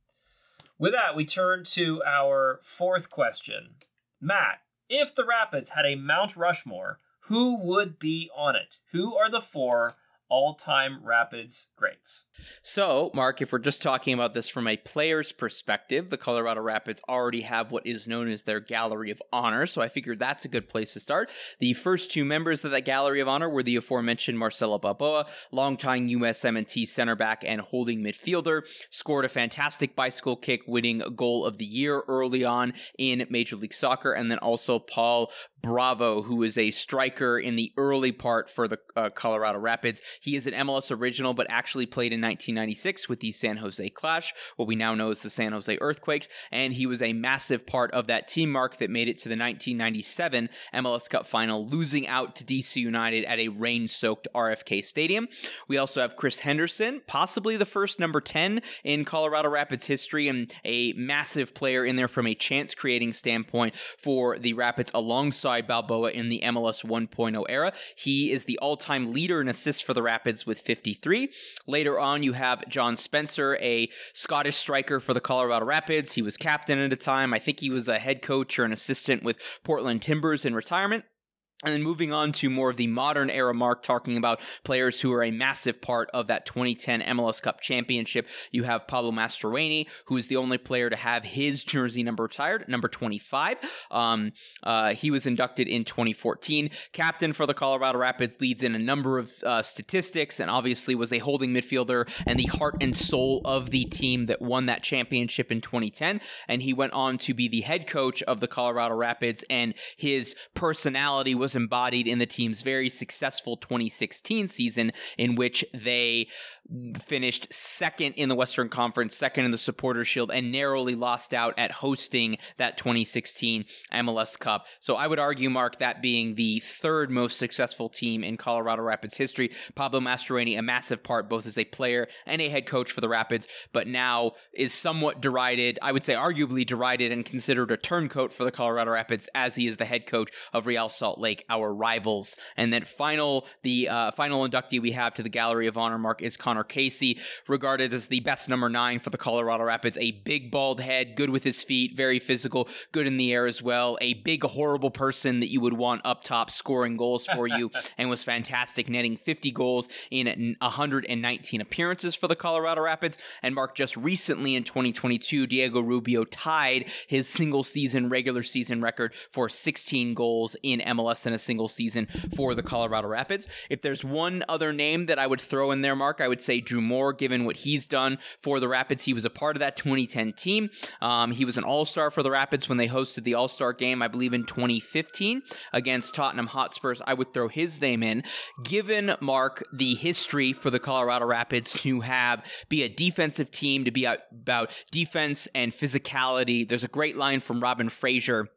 With that, we turn to our fourth question. Matt, if the Rapids had a Mount Rushmore, who would be on it? Who are the four all time Rapids greats. So, Mark, if we're just talking about this from a player's perspective, the Colorado Rapids already have what is known as their Gallery of Honor, so I figured that's a good place to start. The first two members of that Gallery of Honor were the aforementioned Marcelo Balboa, longtime USMNT center back and holding midfielder, scored a fantastic bicycle kick, winning goal of the year early on in Major League Soccer, and then also Paul Bravo, who is a striker in the early part for the uh, Colorado Rapids. He is an MLS original, but actually played in 1996 with the San Jose Clash, what we now know as the San Jose Earthquakes, and he was a massive part of that team mark that made it to the 1997 MLS Cup final, losing out to DC United at a rain-soaked RFK Stadium. We also have Chris Henderson, possibly the first number 10 in Colorado Rapids history, and a massive player in there from a chance-creating standpoint for the Rapids alongside Balboa in the MLS 1.0 era. He is the all time leader in assists for the Rapids with 53. Later on, you have John Spencer, a Scottish striker for the Colorado Rapids. He was captain at a time. I think he was a head coach or an assistant with Portland Timbers in retirement. And then moving on to more of the modern era mark, talking about players who are a massive part of that 2010 MLS Cup championship. You have Pablo Mastroeni, who is the only player to have his jersey number retired, number 25. Um, uh, he was inducted in 2014. Captain for the Colorado Rapids leads in a number of uh, statistics and obviously was a holding midfielder and the heart and soul of the team that won that championship in 2010. And he went on to be the head coach of the Colorado Rapids, and his personality was embodied in the team's very successful 2016 season, in which they finished second in the Western Conference, second in the Supporter Shield, and narrowly lost out at hosting that 2016 MLS Cup. So I would argue, Mark, that being the third most successful team in Colorado Rapids history. Pablo Mastroeni, a massive part both as a player and a head coach for the Rapids, but now is somewhat derided, I would say arguably derided and considered a turncoat for the Colorado Rapids as he is the head coach of Real Salt Lake, our rivals. And then final, the uh, final inductee we have to the Gallery of Honor, Mark, is Conor Conor Casey, regarded as the best number nine for the Colorado Rapids. A big bald head, good with his feet, very physical, good in the air as well. A big, horrible person that you would want up top scoring goals for you, and was fantastic, netting 50 goals in 119 appearances for the Colorado Rapids. And Mark, just recently in 2022, Diego Rubio tied his single season, regular season record for 16 goals in MLS in a single season for the Colorado Rapids. If there's one other name that I would throw in there, Mark, I would say Drew Moore, given what he's done for the Rapids. He was a part of that 2010 team. Um, he was an all star for the Rapids when they hosted the All Star game, I believe, in 2015 against Tottenham Hotspurs. I would throw his name in. Given, Mark, the history for the Colorado Rapids to have be a defensive team, to be about defense and physicality, there's a great line from Robin Fraser.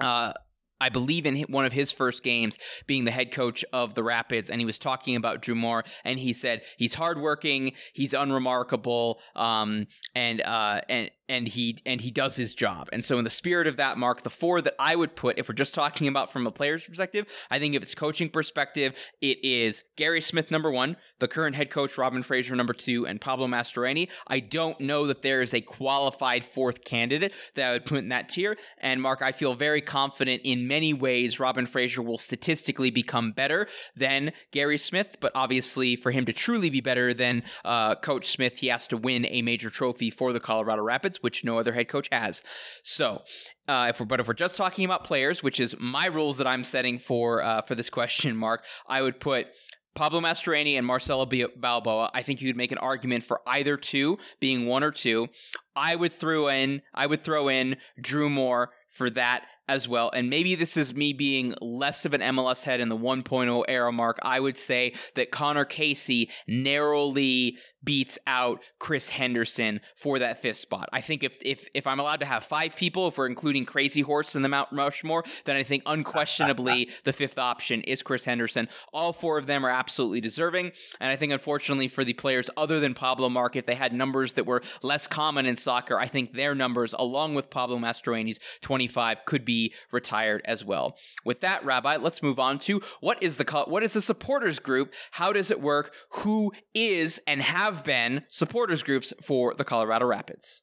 Uh, I believe in one of his first games being the head coach of the Rapids, and he was talking about Drew Moore, and he said he's hardworking, he's unremarkable, um, and uh, and and he and he does his job. And so in the spirit of that, Mark, the four that I would put, if we're just talking about from a player's perspective, I think if it's coaching perspective, it is Gary Smith number one, the current head coach Robin Fraser number two, and Pablo Mastroeni. I don't know that there is a qualified fourth candidate that I would put in that tier. And Mark, I feel very confident in many ways Robin Fraser will statistically become better than Gary Smith, but obviously for him to truly be better than uh, Coach Smith, he has to win a major trophy for the Colorado Rapids which no other head coach has. So, uh, if we're but if we're just talking about players, which is my rules that I'm setting for uh, for this question, Mark, I would put Pablo Mastroeni and Marcelo Balboa. I think you would make an argument for either two being one or two. I would throw in I would throw in Drew Moore for that as well. And maybe this is me being less of an MLS head in the 1.0 era mark. I would say that Conor Casey narrowly beats out Chris Henderson for that fifth spot. I think if if if I'm allowed to have five people, if we're including Crazy Horse in the Mount Rushmore, then I think unquestionably the fifth option is Chris Henderson. All four of them are absolutely deserving, and I think unfortunately for the players other than Pablo Mark, if they had numbers that were less common in soccer, I think their numbers, along with Pablo Mastroeni's 25, could be retired as well. With that, Rabbi, let's move on to what is the what is the supporters group? How does it work? Who is and have been supporters groups for the Colorado Rapids?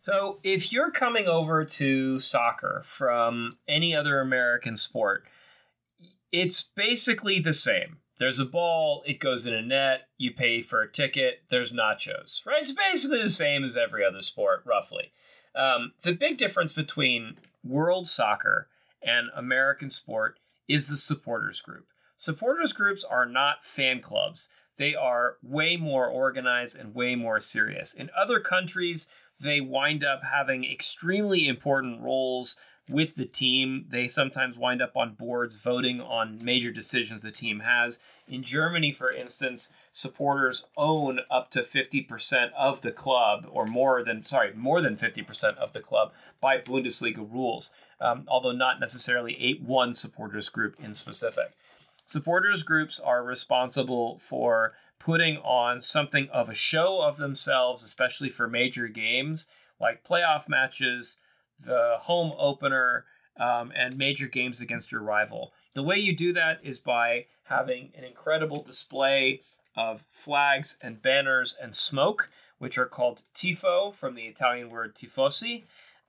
So, if you're coming over to soccer from any other American sport, it's basically the same. There's a ball, it goes in a net, you pay for a ticket, there's nachos, right? It's basically the same as every other sport, roughly. Um, the big difference between world soccer and American sport is the supporters group. Supporters groups are not fan clubs. They are way more organized and way more serious. In other countries, they wind up having extremely important roles with the team. They sometimes wind up on boards voting on major decisions the team has. In Germany, for instance, supporters own up to 50% of the club, or more than, sorry, more than 50% of the club by Bundesliga rules, um, although not necessarily a one supporters group in specific. Supporters groups are responsible for putting on something of a show of themselves, especially for major games like playoff matches, the home opener, um, and major games against your rival. The way you do that is by having an incredible display of flags and banners and smoke, which are called tifo from the Italian word tifosi.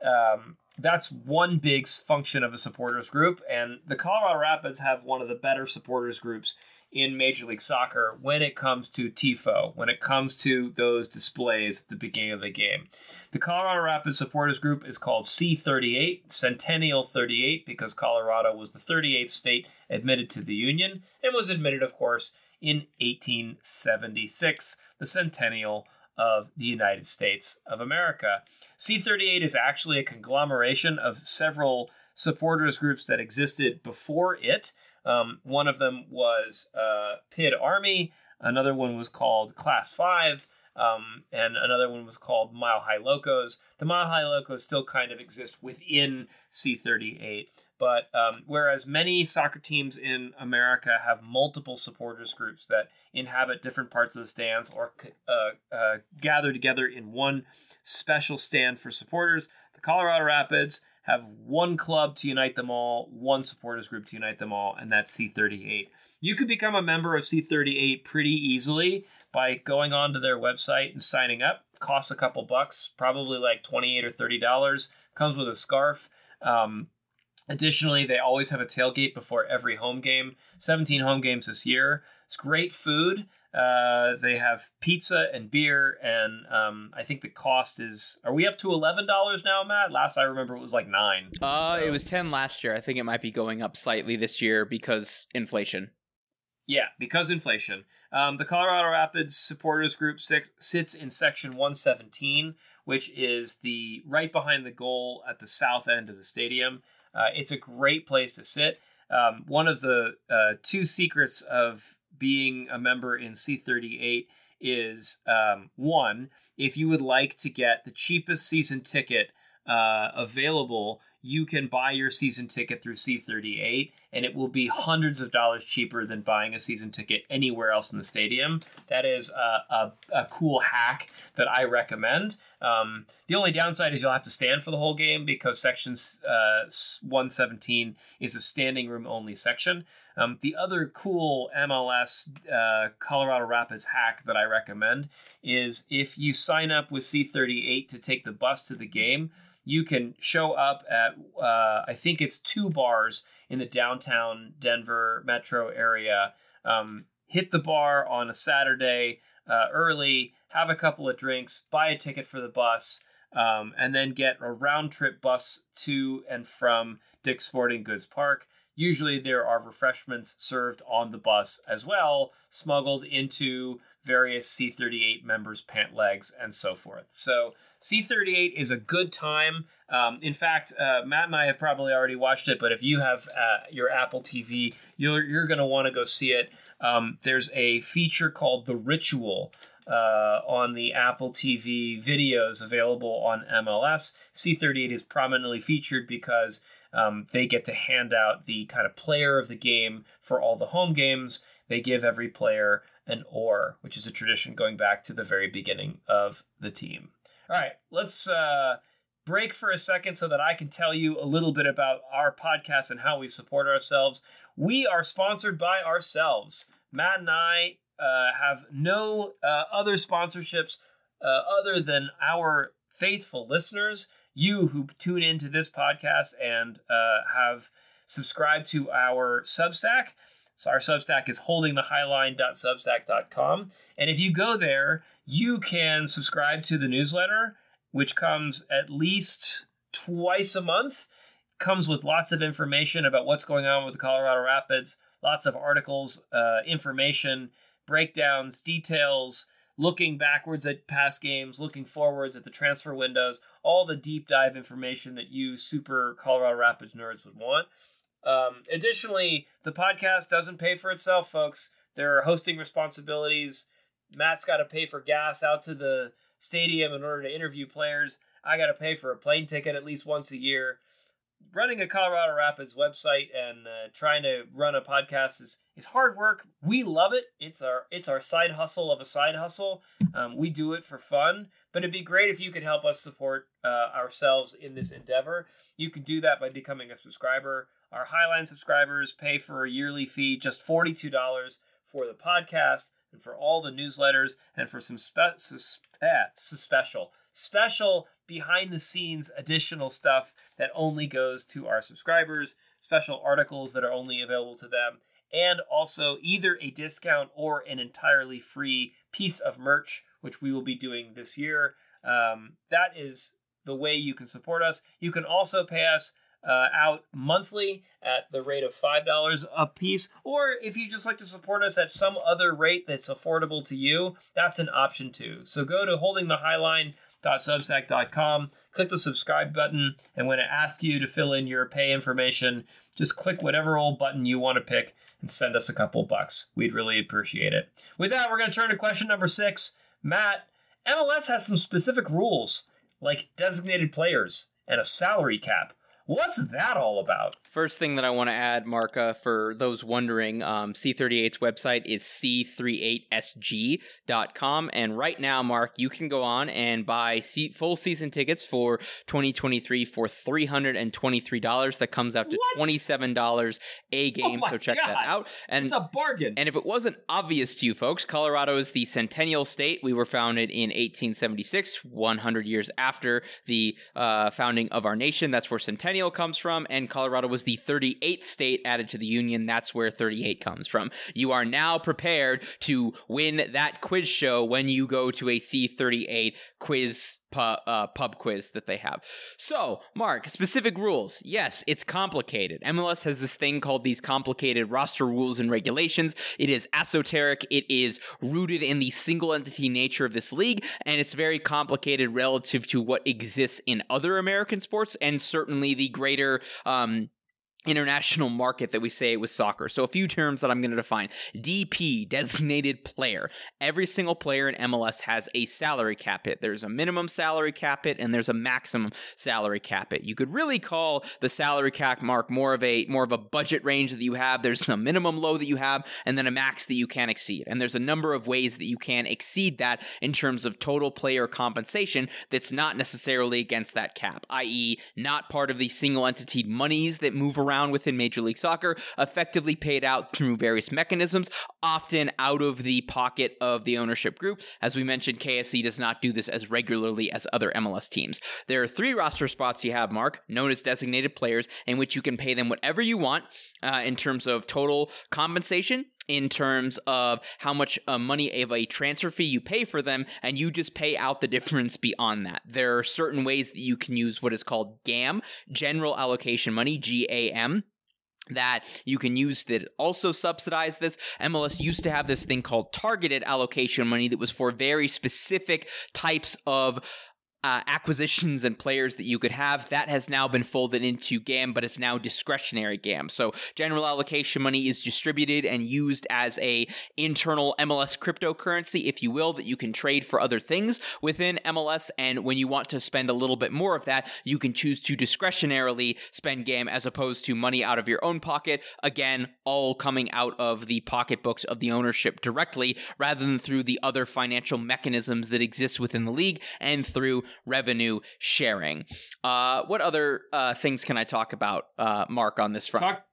Um, that's one big function of a supporters group, and the Colorado Rapids have one of the better supporters groups in Major League Soccer when it comes to TIFO, when it comes to those displays at the beginning of the game. The Colorado Rapids supporters group is called C38, Centennial 38, because Colorado was the 38th state admitted to the Union and was admitted, of course, in 1876, the centennial of the United States of America. C38 is actually a conglomeration of several supporters groups that existed before it. Um, one of them was uh, PID Army, another one was called Class 5, um, and another one was called Mile High Locos. The Mile High Locos still kind of exist within C38. But um, whereas many soccer teams in America have multiple supporters groups that inhabit different parts of the stands or uh, uh, gather together in one special stand for supporters, the Colorado Rapids have one club to unite them all, one supporters group to unite them all, and that's C38. You could become a member of C38 pretty easily by going onto their website and signing up. Costs a couple bucks, probably like 28 or $30. Comes with a scarf. Um, Additionally, they always have a tailgate before every home game. 17 home games this year. It's great food. Uh, they have pizza and beer, and um, I think the cost is. Are we up to eleven dollars now, Matt? Last I remember, it was like nine. Uh, So- it was ten last year. I think it might be going up slightly this year because inflation. Yeah, because inflation. Um, the Colorado Rapids supporters group six, sits in section 117, which is the right behind the goal at the south end of the stadium. Uh, it's a great place to sit. Um, one of the uh, two secrets of being a member in C38 is um, one, if you would like to get the cheapest season ticket uh, available, you can buy your season ticket through C38, and it will be hundreds of dollars cheaper than buying a season ticket anywhere else in the stadium. That is a, a, a cool hack that I recommend. Um, the only downside is you'll have to stand for the whole game because section uh, 117 is a standing room only section. Um, the other cool MLS uh, Colorado Rapids hack that I recommend is if you sign up with C38 to take the bus to the game, you can show up at uh, I think it's two bars in the downtown Denver metro area. Um, hit the bar on a Saturday uh, early, have a couple of drinks, buy a ticket for the bus, um, and then get a round trip bus to and from Dick's Sporting Goods Park. Usually there are refreshments served on the bus as well, smuggled into various C38 members' pant legs and so forth. So C38 is a good time. Um, in fact, uh, Matt and I have probably already watched it, but if you have uh, your Apple TV, you're, you're going to want to go see it. Um, there's a feature called The Ritual uh, on the Apple TV videos available on MLS. C38 is prominently featured because um, they get to hand out the kind of player of the game for all the home games. They give every player an oar, which is a tradition going back to the very beginning of the team. All right, let's uh, break for a second so that I can tell you a little bit about our podcast and how we support ourselves. We are sponsored by ourselves. Matt and I uh, have no uh, other sponsorships uh, other than our faithful listeners, you who tune into this podcast and uh, have subscribed to our Substack. So our Substack is holdingthehighline.substack.com. And if you go there, you can subscribe to the newsletter, which comes at least twice a month. Comes with lots of information about what's going on with the Colorado Rapids, lots of articles, uh, information, breakdowns, details, looking backwards at past games, looking forwards at the transfer windows, all the deep dive information that you super Colorado Rapids nerds would want. Um, additionally, the podcast doesn't pay for itself, folks. There are hosting responsibilities. Matt's got to pay for gas out to the stadium in order to interview players. I got to pay for a plane ticket at least once a year. Running a Colorado Rapids website and uh, trying to run a podcast is, is hard work. We love it. It's our it's our side hustle of a side hustle. Um, we do it for fun, but it'd be great if you could help us support uh, ourselves in this endeavor. You can do that by becoming a subscriber. Our Highline subscribers pay for a yearly fee, just $42 for the podcast and for all the newsletters and for some spe- sus- eh, sus- special, special behind the scenes additional stuff that only goes to our subscribers, special articles that are only available to them, and also either a discount or an entirely free piece of merch, which we will be doing this year. Um, that is the way you can support us. You can also pay us uh, out monthly at the rate of $5 a piece. Or if you just like to support us at some other rate that's affordable to you, that's an option too. So go to holdingthehighline.substack.com, click the subscribe button, and when it asks you to fill in your pay information, just click whatever old button you want to pick and send us a couple bucks. We'd really appreciate it. With that, we're going to turn to question number six. Matt, MLS has some specific rules, like designated players and a salary cap. What's that all about? First thing that I want to add, Marka, for those wondering, um, C38's website is c38sg.com. And right now, Mark, you can go on and buy se- full season tickets for 2023 for $323. That comes out to What? $27 a game. my so check God. that out. And It's a bargain. and if it wasn't obvious to you folks, Colorado is the centennial state. We were founded in 1876, 100 years after the uh, founding of our nation. That's where centennial comes from. And Colorado was the 38th state added to the Union. That's where 38 comes from. You are now prepared to win that quiz show when you go to a C38 quiz pu- uh, pub quiz that they have. So, Mark, specific rules. Yes, it's complicated. MLS has this thing called these complicated roster rules and regulations. It is esoteric. It is rooted in the single entity nature of this league, and it's very complicated relative to what exists in other American sports and certainly the greater um, international market that we say it with soccer. So a few terms that I'm going to define. DP, designated player. Every single player in MLS has a salary cap hit. There's a minimum salary cap hit and there's a maximum salary cap hit. You could really call the salary cap mark more of a more of a budget range that you have. There's a minimum low that you have and then a max that you can exceed. And there's a number of ways that you can exceed that in terms of total player compensation that's not necessarily against that cap, i.e., not part of the single entity monies that move around within Major League Soccer, effectively paid out through various mechanisms, often out of the pocket of the ownership group. As we mentioned, KSE does not do this as regularly as other MLS teams. There are three roster spots you have, Mark, known as designated players, in which you can pay them whatever you want uh, in terms of total compensation in terms of how much uh, money of a transfer fee you pay for them, and you just pay out the difference beyond that. There are certain ways that you can use what is called GAM, General Allocation Money, GAM that you can use that also subsidize this. MLS used to have this thing called targeted allocation money that was for very specific types of uh, acquisitions and players that you could have. That has now been folded into GAM, but it's now discretionary GAM. So general allocation money is distributed and used as a internal MLS cryptocurrency, if you will, that you can trade for other things within MLS. And when you want to spend a little bit more of that, you can choose to discretionarily spend GAM as opposed to money out of your own pocket. Again, all coming out of the pocketbooks of the ownership directly rather than through the other financial mechanisms that exist within the league and through revenue sharing. Uh, what other uh, things can I talk about, uh, Mark, on this front? Talk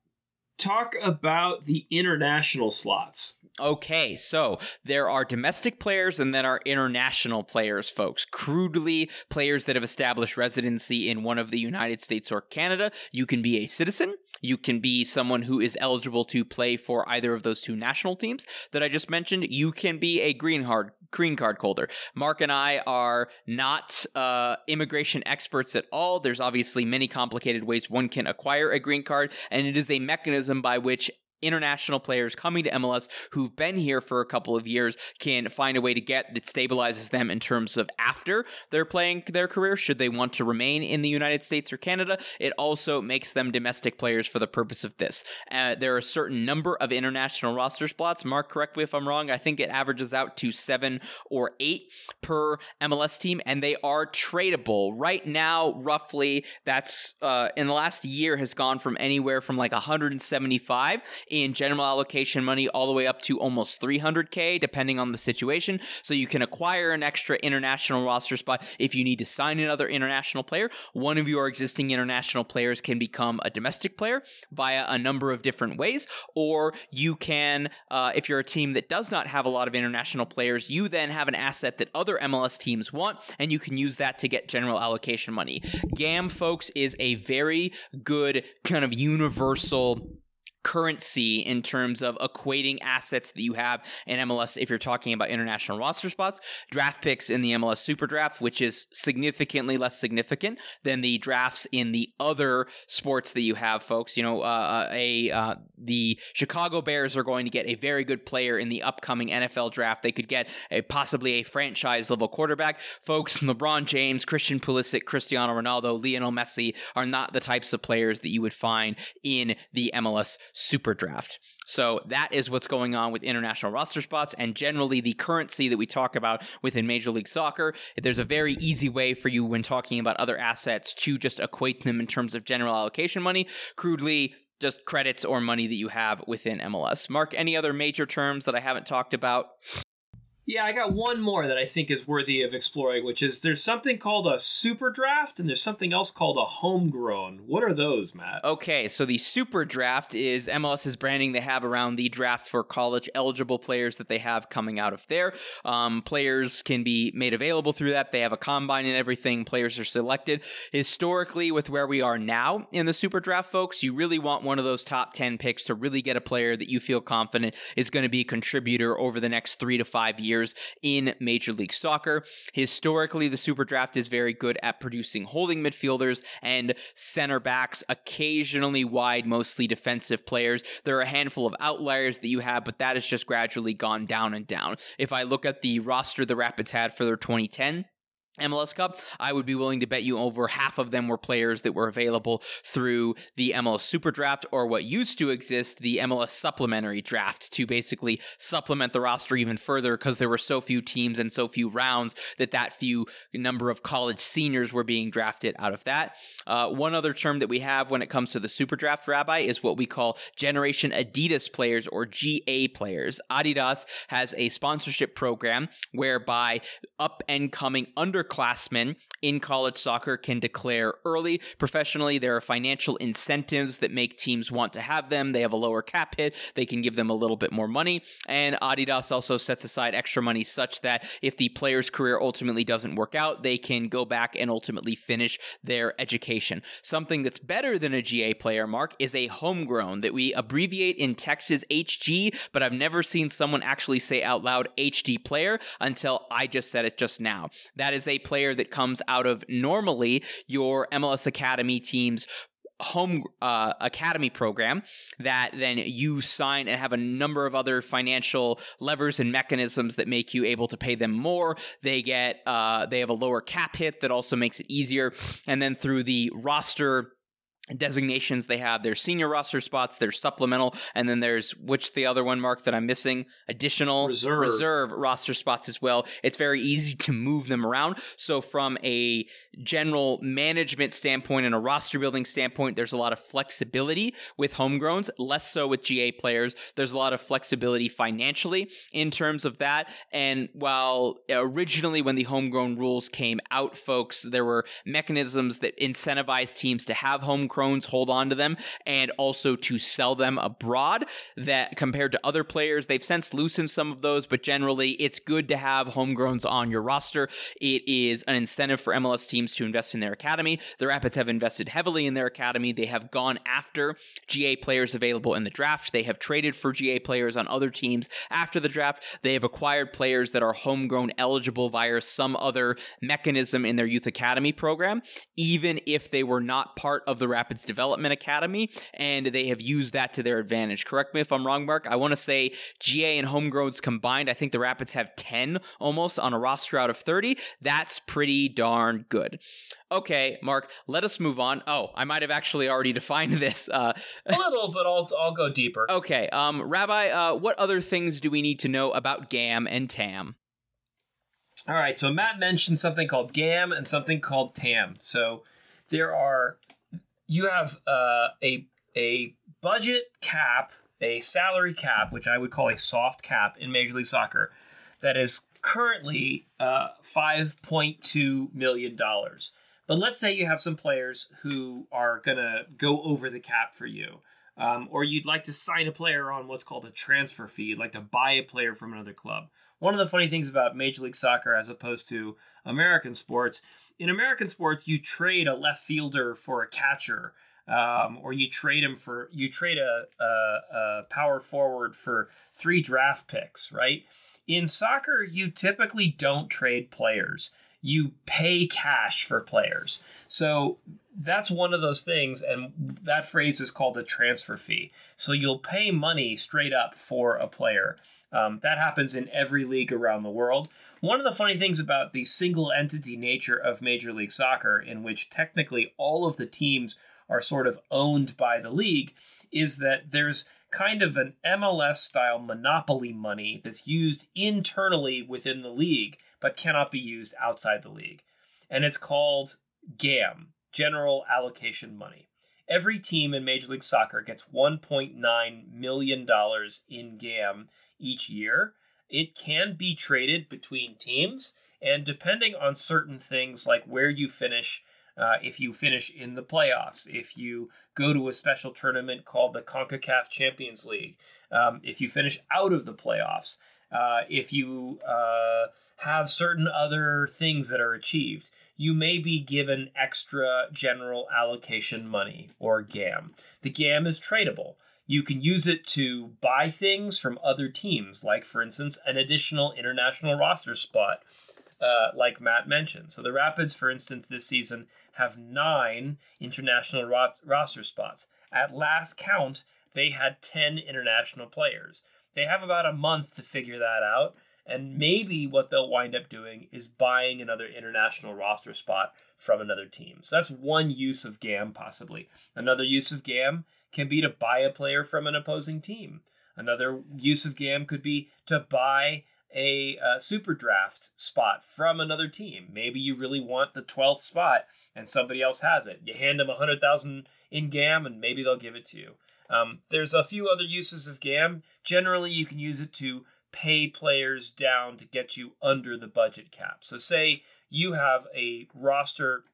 talk about the international slots. Okay, so there are domestic players and then are international players, folks. Crudely, players that have established residency in one of the United States or Canada. You can be a citizen. You can be someone who is eligible to play for either of those two national teams that I just mentioned. You can be a green card green card holder. Mark and I are not uh, immigration experts at all. There's obviously many complicated ways one can acquire a green card, and it is a mechanism by which international players coming to MLS who've been here for a couple of years can find a way to get that stabilizes them in terms of after they're playing their career should they want to remain in the United States or Canada. It also makes them domestic players for the purpose of this. Uh, there are a certain number of international roster spots. Mark correct me if I'm wrong. I think it averages out to 7 or 8 per MLS team and they are tradable. Right now roughly that's uh, in the last year has gone from anywhere from like 175 in general allocation money all the way up to almost 300k depending on the situation. So you can acquire an extra international roster spot if you need to sign another international player. One of your existing international players can become a domestic player via a number of different ways or you can uh, if you're a team that does not have a lot of international players you then have an asset that other MLS teams want and you can use that to get general allocation money. GAM folks is a very good kind of universal currency in terms of equating assets that you have in MLS if you're talking about international roster spots. Draft picks in the MLS Super Draft, which is significantly less significant than the drafts in the other sports that you have, folks. You know, uh, a uh, the Chicago Bears are going to get a very good player in the upcoming NFL draft. They could get a possibly a franchise level quarterback. Folks, LeBron James, Christian Pulisic, Cristiano Ronaldo, Lionel Messi are not the types of players that you would find in the MLS Super Draft. So that is what's going on with international roster spots and generally the currency that we talk about within Major League Soccer. There's a very easy way for you when talking about other assets to just equate them in terms of general allocation money. Crudely, just credits or money that you have within MLS. Mark, any other major terms that I haven't talked about? Yeah, I got one more that I think is worthy of exploring, which is there's something called a super draft and there's something else called a homegrown. What are those, Matt? Okay, so the super draft is MLS's branding they have around the draft for college eligible players that they have coming out of there. Um, players can be made available through that. They have a combine and everything. Players are selected. Historically, with where we are now in the super draft, folks, you really want one of those top 10 picks to really get a player that you feel confident is going to be a contributor over the next three to five years years in Major League Soccer. Historically, the Super Draft is very good at producing holding midfielders and center backs, occasionally wide, mostly defensive players. There are a handful of outliers that you have, but that has just gradually gone down and down. If I look at the roster the Rapids had for their 2010 MLS Cup, I would be willing to bet you over half of them were players that were available through the MLS Super Draft or what used to exist, the MLS Supplementary Draft, to basically supplement the roster even further because there were so few teams and so few rounds that that few number of college seniors were being drafted out of that. Uh, one other term that we have when it comes to the Super Draft, Rabbi, is what we call Generation Adidas players or GA players. Adidas has a sponsorship program whereby up and coming under underclassmen in college soccer can declare early. Professionally, there are financial incentives that make teams want to have them. They have a lower cap hit, they can give them a little bit more money. And Adidas also sets aside extra money such that if the player's career ultimately doesn't work out, they can go back and ultimately finish their education. Something that's better than a GA player, Mark, is a homegrown that we abbreviate in Texas HG, but I've never seen someone actually say out loud HD player until I just said it just now. That is a player that comes out of normally your MLS Academy team's home uh, academy program that then you sign and have a number of other financial levers and mechanisms that make you able to pay them more. They get uh, they have a lower cap hit that also makes it easier. And then through the roster designations they have. Their senior roster spots their supplemental and then there's which the other one mark that i'm missing? Additional Reserve. reserve roster spots as well. It's very easy to move them around. So from a general management standpoint and a roster building standpoint there's a lot of flexibility with homegrowns less so with ga players. There's a lot of flexibility financially in terms of that. And while originally when the homegrown rules came out folks there were mechanisms that incentivized teams to have home crones hold on to them and also to sell them abroad that compared to other players they've since loosened some of those but generally it's good to have homegrowns on your roster. It is an incentive for MLS teams to invest in their academy. The Rapids have invested heavily in their academy. They have gone after GA players available in the draft. They have traded for GA players on other teams after the draft. They have acquired players that are homegrown eligible via some other mechanism in their youth academy program even if they were not part of the Rapids Development Academy, and they have used that to their advantage. Correct me if I'm wrong, Mark. I want to say GA and homegrowns combined, I think the Rapids have 10 almost on a roster out of 30. That's pretty darn good. Okay, Mark, let us move on. Oh, I might have actually already defined this. Uh, A little, but I'll I'll go deeper. okay, um, Rabbi, uh, what other things do we need to know about GAM and TAM? All right, so Matt mentioned something called GAM and something called TAM. So there are you have uh, a a budget cap, a salary cap, which I would call a soft cap in Major League Soccer, that is currently uh, five point two million dollars. But let's say you have some players who are gonna go over the cap for you. Um, or you'd like to sign a player on what's called a transfer fee. You'd like to buy a player from another club. One of the funny things about Major League Soccer as opposed to American sports, in American sports, you trade a left fielder for a catcher, um, or you trade him for you trade a, a, a power forward for three draft picks, right? In soccer, you typically don't trade players. You pay cash for players. So that's one of those things, and that phrase is called a transfer fee. So you'll pay money straight up for a player. Um, that happens in every league around the world. One of the funny things about the single entity nature of Major League Soccer, in which technically all of the teams are sort of owned by the league is that there's kind of an MLS style monopoly money that's used internally within the league but cannot be used outside the league. And it's called GAM, General Allocation Money. Every team in Major League Soccer gets $1.9 million in GAM each year. It can be traded between teams, and depending on certain things like where you finish uh, if you finish in the playoffs, if you go to a special tournament called the CONCACAF Champions League, um, if you finish out of the playoffs, uh, if you uh, have certain other things that are achieved, you may be given extra general allocation money or GAM. The GAM is tradable. You can use it to buy things from other teams, like, for instance, an additional international roster spot uh, like Matt mentioned. So the Rapids, for instance, this season have nine international ro- roster spots. At last count, they had 10 international players. They have about a month to figure that out, and maybe what they'll wind up doing is buying another international roster spot from another team. So that's one use of GAM, possibly. Another use of GAM can be to buy a player from an opposing team. Another use of GAM could be to buy a uh, super draft spot from another team. Maybe you really want the 12th spot and somebody else has it. You hand them a 100,000 in GAM and maybe they'll give it to you. Um, there's a few other uses of GAM. Generally, you can use it to pay players down to get you under the budget cap. So, say you have a roster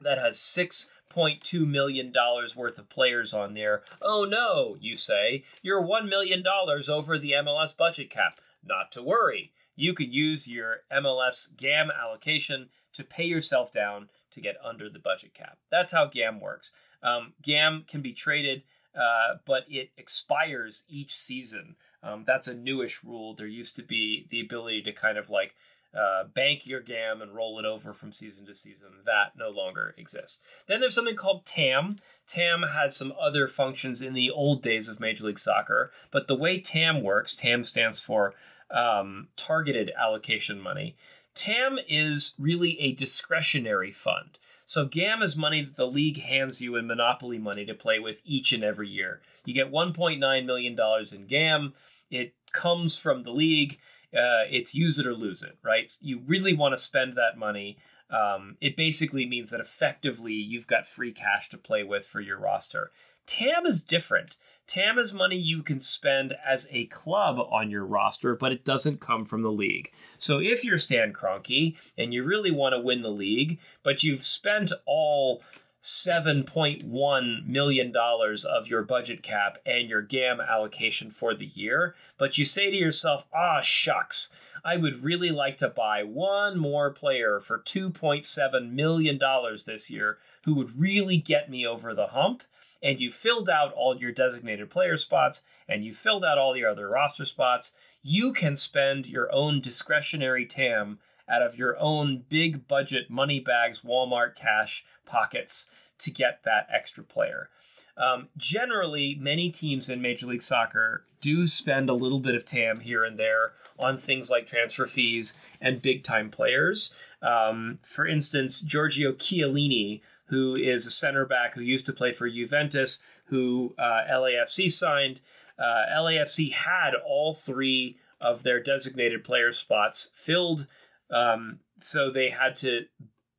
that has $6.2 million worth of players on there. Oh no, you say, you're $1 million over the MLS budget cap. Not to worry. You could use your MLS GAM allocation to pay yourself down to get under the budget cap. That's how GAM works. Um, GAM can be traded, uh, but it expires each season. Um, that's a newish rule. There used to be the ability to kind of like uh, bank your GAM and roll it over from season to season. That no longer exists. Then there's something called TAM. TAM had some other functions in the old days of Major League Soccer, but the way TAM works, TAM stands for um, targeted allocation money. TAM is really a discretionary fund. So GAM is money that the league hands you in monopoly money to play with each and every year. You get 1.9 million dollars in GAM. It comes from the league uh, it's use it or lose it, right? You really want to spend that money. Um, it basically means that effectively you've got free cash to play with for your roster. TAM is different. TAM is money you can spend as a club on your roster, but it doesn't come from the league. So if you're Stan Kroenke and you really want to win the league, but you've spent all $7.1 million of your budget cap and your GAM allocation for the year, but you say to yourself, ah, shucks, I would really like to buy one more player for $2.7 million this year who would really get me over the hump. And you filled out all your designated player spots and you filled out all your other roster spots. You can spend your own discretionary TAM out of your own big budget money bags, Walmart cash pockets to get that extra player. Um, generally, many teams in Major League Soccer do spend a little bit of TAM here and there on things like transfer fees and big time players. Um, for instance, Giorgio Chiellini, who is a center back who used to play for Juventus, who uh, LAFC signed. Uh, LAFC had all three of their designated player spots filled um, so they had to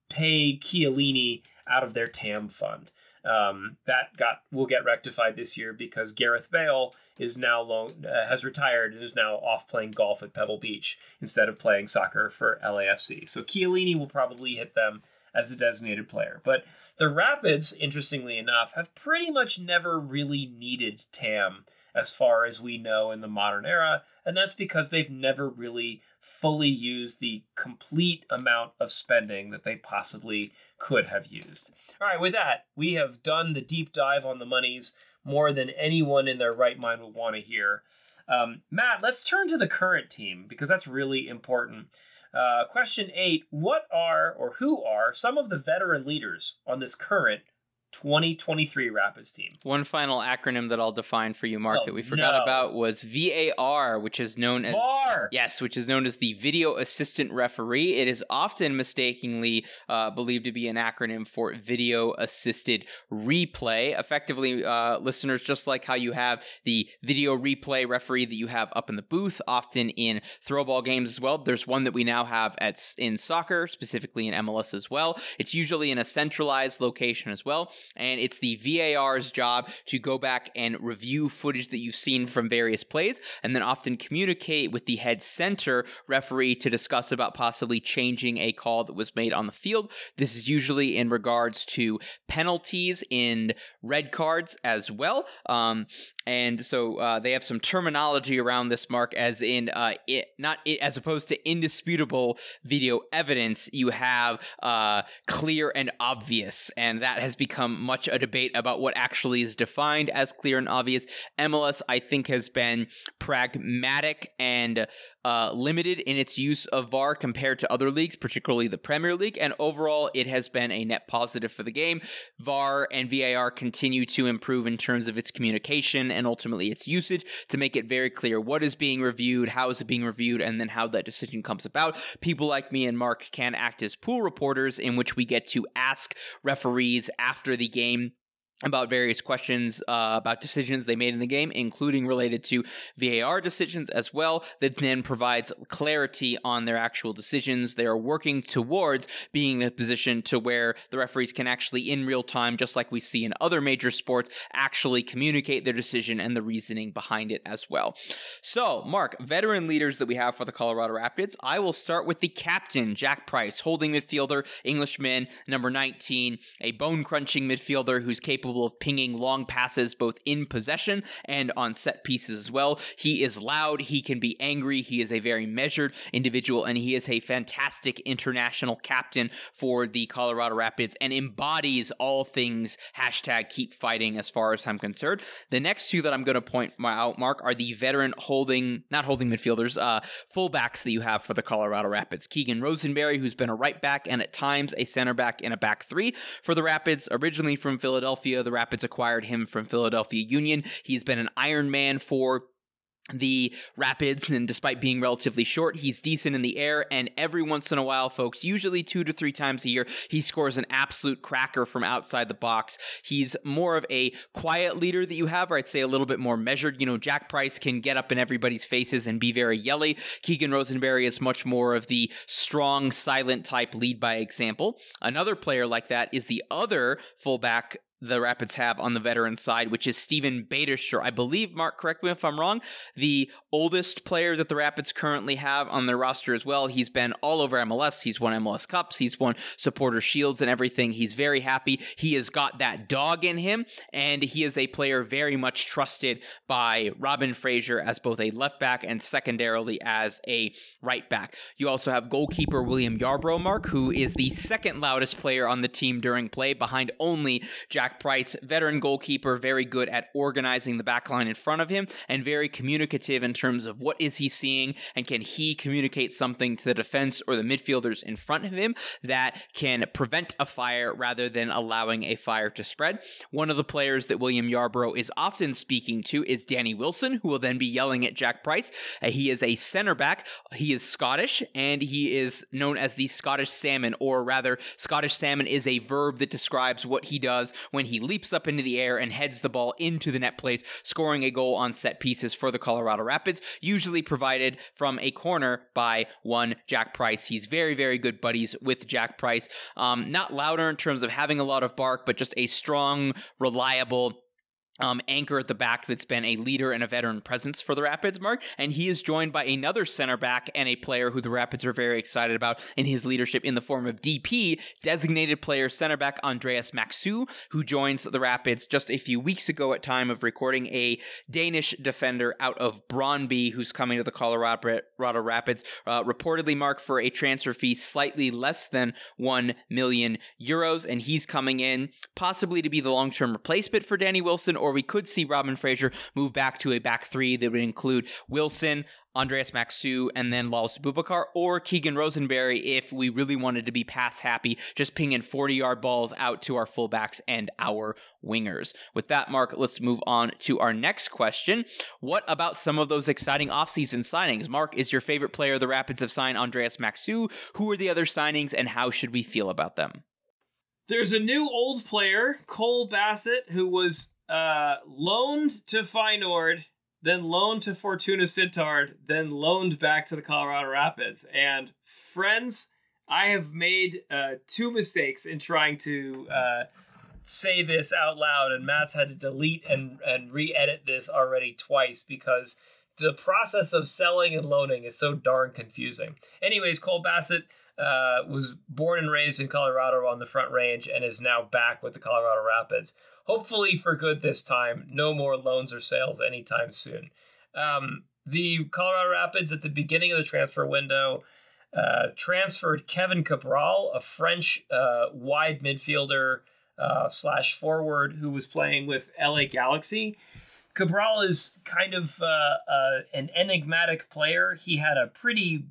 pay Chiellini out of their TAM fund. Um, that got will get rectified this year because Gareth Bale is now loan, uh, has retired and is now off playing golf at Pebble Beach instead of playing soccer for LAFC. So Chiellini will probably hit them as the designated player. But the Rapids, interestingly enough, have pretty much never really needed TAM as far as we know in the modern era, and that's because they've never really fully used the complete amount of spending that they possibly could have used. All right, with that, we have done the deep dive on the monies more than anyone in their right mind would want to hear. Um, Matt, let's turn to the current team because that's really important. Uh, question eight What are or who are some of the veteran leaders on this current 2023 Rapids team. One final acronym that I'll define for you, Mark, Oh, that we forgot no. about was VAR, which is known as VAR. Yes, which is known as the Video Assistant Referee. It is often mistakenly uh, believed to be an acronym for Video Assisted Replay. Effectively, uh, listeners, just like how you have the video replay referee that you have up in the booth, often in throwball games as well. There's one that we now have at in soccer, specifically in MLS as well. It's usually in a centralized location as well, and it's the VAR's job to go back and review footage that you've seen from various plays, and then often communicate with the head center referee to discuss about possibly changing a call that was made on the field. This is usually in regards to penalties in red cards as well. Um, and so uh, they have some terminology around this mark, as in uh, it, not it, as opposed to indisputable video evidence. You have uh, clear and obvious, and that has become much a debate about what actually is defined as clear and obvious. MLS, I think, has been pragmatic and uh, limited in its use of VAR compared to other leagues, particularly the Premier League, and overall, it has been a net positive for the game. VAR and VAR continue to improve in terms of its communication and ultimately its usage to make it very clear what is being reviewed, how is it being reviewed, and then how that decision comes about. People like me and Mark can act as pool reporters, in which we get to ask referees after the game about various questions uh, about decisions they made in the game, including related to VAR decisions as well, that then provides clarity on their actual decisions. They are working towards being in a position to where the referees can actually, in real time, just like we see in other major sports, actually communicate their decision and the reasoning behind it as well. So, Mark, veteran leaders that we have for the Colorado Rapids, I will start with the captain, Jack Price, holding midfielder, Englishman, number 19, a bone crunching midfielder who's capable of pinging long passes both in possession and on set pieces as well. He is loud, he can be angry, he is a very measured individual, and he is a fantastic international captain for the Colorado Rapids and embodies all things hashtag keep fighting as far as I'm concerned. The next two that I'm going to point out, Mark, are the veteran holding, not holding midfielders, uh, fullbacks that you have for the Colorado Rapids. Keegan Rosenberry, who's been a right back and at times a center back in a back three for the Rapids, originally from Philadelphia. The Rapids acquired him from Philadelphia Union. He's been an Iron Man for the Rapids, and despite being relatively short, he's decent in the air. And every once in a while, folks, usually two to three times a year, he scores an absolute cracker from outside the box. He's more of a quiet leader that you have, or I'd say a little bit more measured. You know, Jack Price can get up in everybody's faces and be very yelly. Keegan Rosenberry is much more of the strong, silent type lead by example. Another player like that is the other fullback the Rapids have on the veteran side, which is Steven Beitashour. I believe, Mark, correct me if I'm wrong, the oldest player that the Rapids currently have on their roster as well. He's been all over MLS. He's won MLS Cups. He's won supporter shields and everything. He's very happy. He has got that dog in him, and he is a player very much trusted by Robin Fraser as both a left back and secondarily as a right back. You also have goalkeeper William Yarbrough, Mark, who is the second loudest player on the team during play, behind only Jack Price, veteran goalkeeper, very good at organizing the back line in front of him, and very communicative in terms of what is he seeing and can he communicate something to the defense or the midfielders in front of him that can prevent a fire rather than allowing a fire to spread. One of the players that William Yarbrough is often speaking to is Danny Wilson, who will then be yelling at Jack Price. Uh, he is a center back. He is Scottish, and he is known as the Scottish Salmon, or rather, Scottish Salmon is a verb that describes what he does when he leaps up into the air and heads the ball into the net place, scoring a goal on set pieces for the Colorado Rapids, usually provided from a corner by one Jack Price. He's very, very good buddies with Jack Price. Um, not louder in terms of having a lot of bark, but just a strong, reliable um, anchor at the back that's been a leader and a veteran presence for the Rapids, Mark. And he is joined by another center back and a player who the Rapids are very excited about in his leadership in the form of DP, designated player center back Andreas Maxsø, who joins the Rapids just a few weeks ago at time of recording, a Danish defender out of Brøndby who's coming to the Colorado Rapids, uh, reportedly marked for a transfer fee slightly less than 1 million euros. And he's coming in possibly to be the long term replacement for Danny Wilson or or we could see Robin Fraser move back to a back three that would include Wilson, Andreas Maxsø, and then Lalas Abubakar, or Keegan Rosenberry if we really wanted to be pass happy, just pinging 40 yard balls out to our fullbacks and our wingers. With that, Mark, let's move on to our next question. What about some of those exciting offseason signings? Mark, is your favorite player the Rapids have signed Andreas Maxsø? Who are the other signings, and how should we feel about them? There's a new old player, Cole Bassett, who was uh, loaned to Feyenoord, then loaned to Fortuna Sittard, then loaned back to the Colorado Rapids. And friends, I have made uh, two mistakes in trying to uh, say this out loud, and Matt's had to delete and, and re edit this already twice because the process of selling and loaning is so darn confusing. Anyways, Cole Bassett uh, was born and raised in Colorado on the Front Range and is now back with the Colorado Rapids. Hopefully for good this time. No more loans or sales anytime soon. Um, the Colorado Rapids at the beginning of the transfer window uh, transferred Kevin Cabral, a French uh, wide midfielder uh, slash forward who was playing with LA Galaxy. Cabral is kind of uh, uh, an enigmatic player. He had a pretty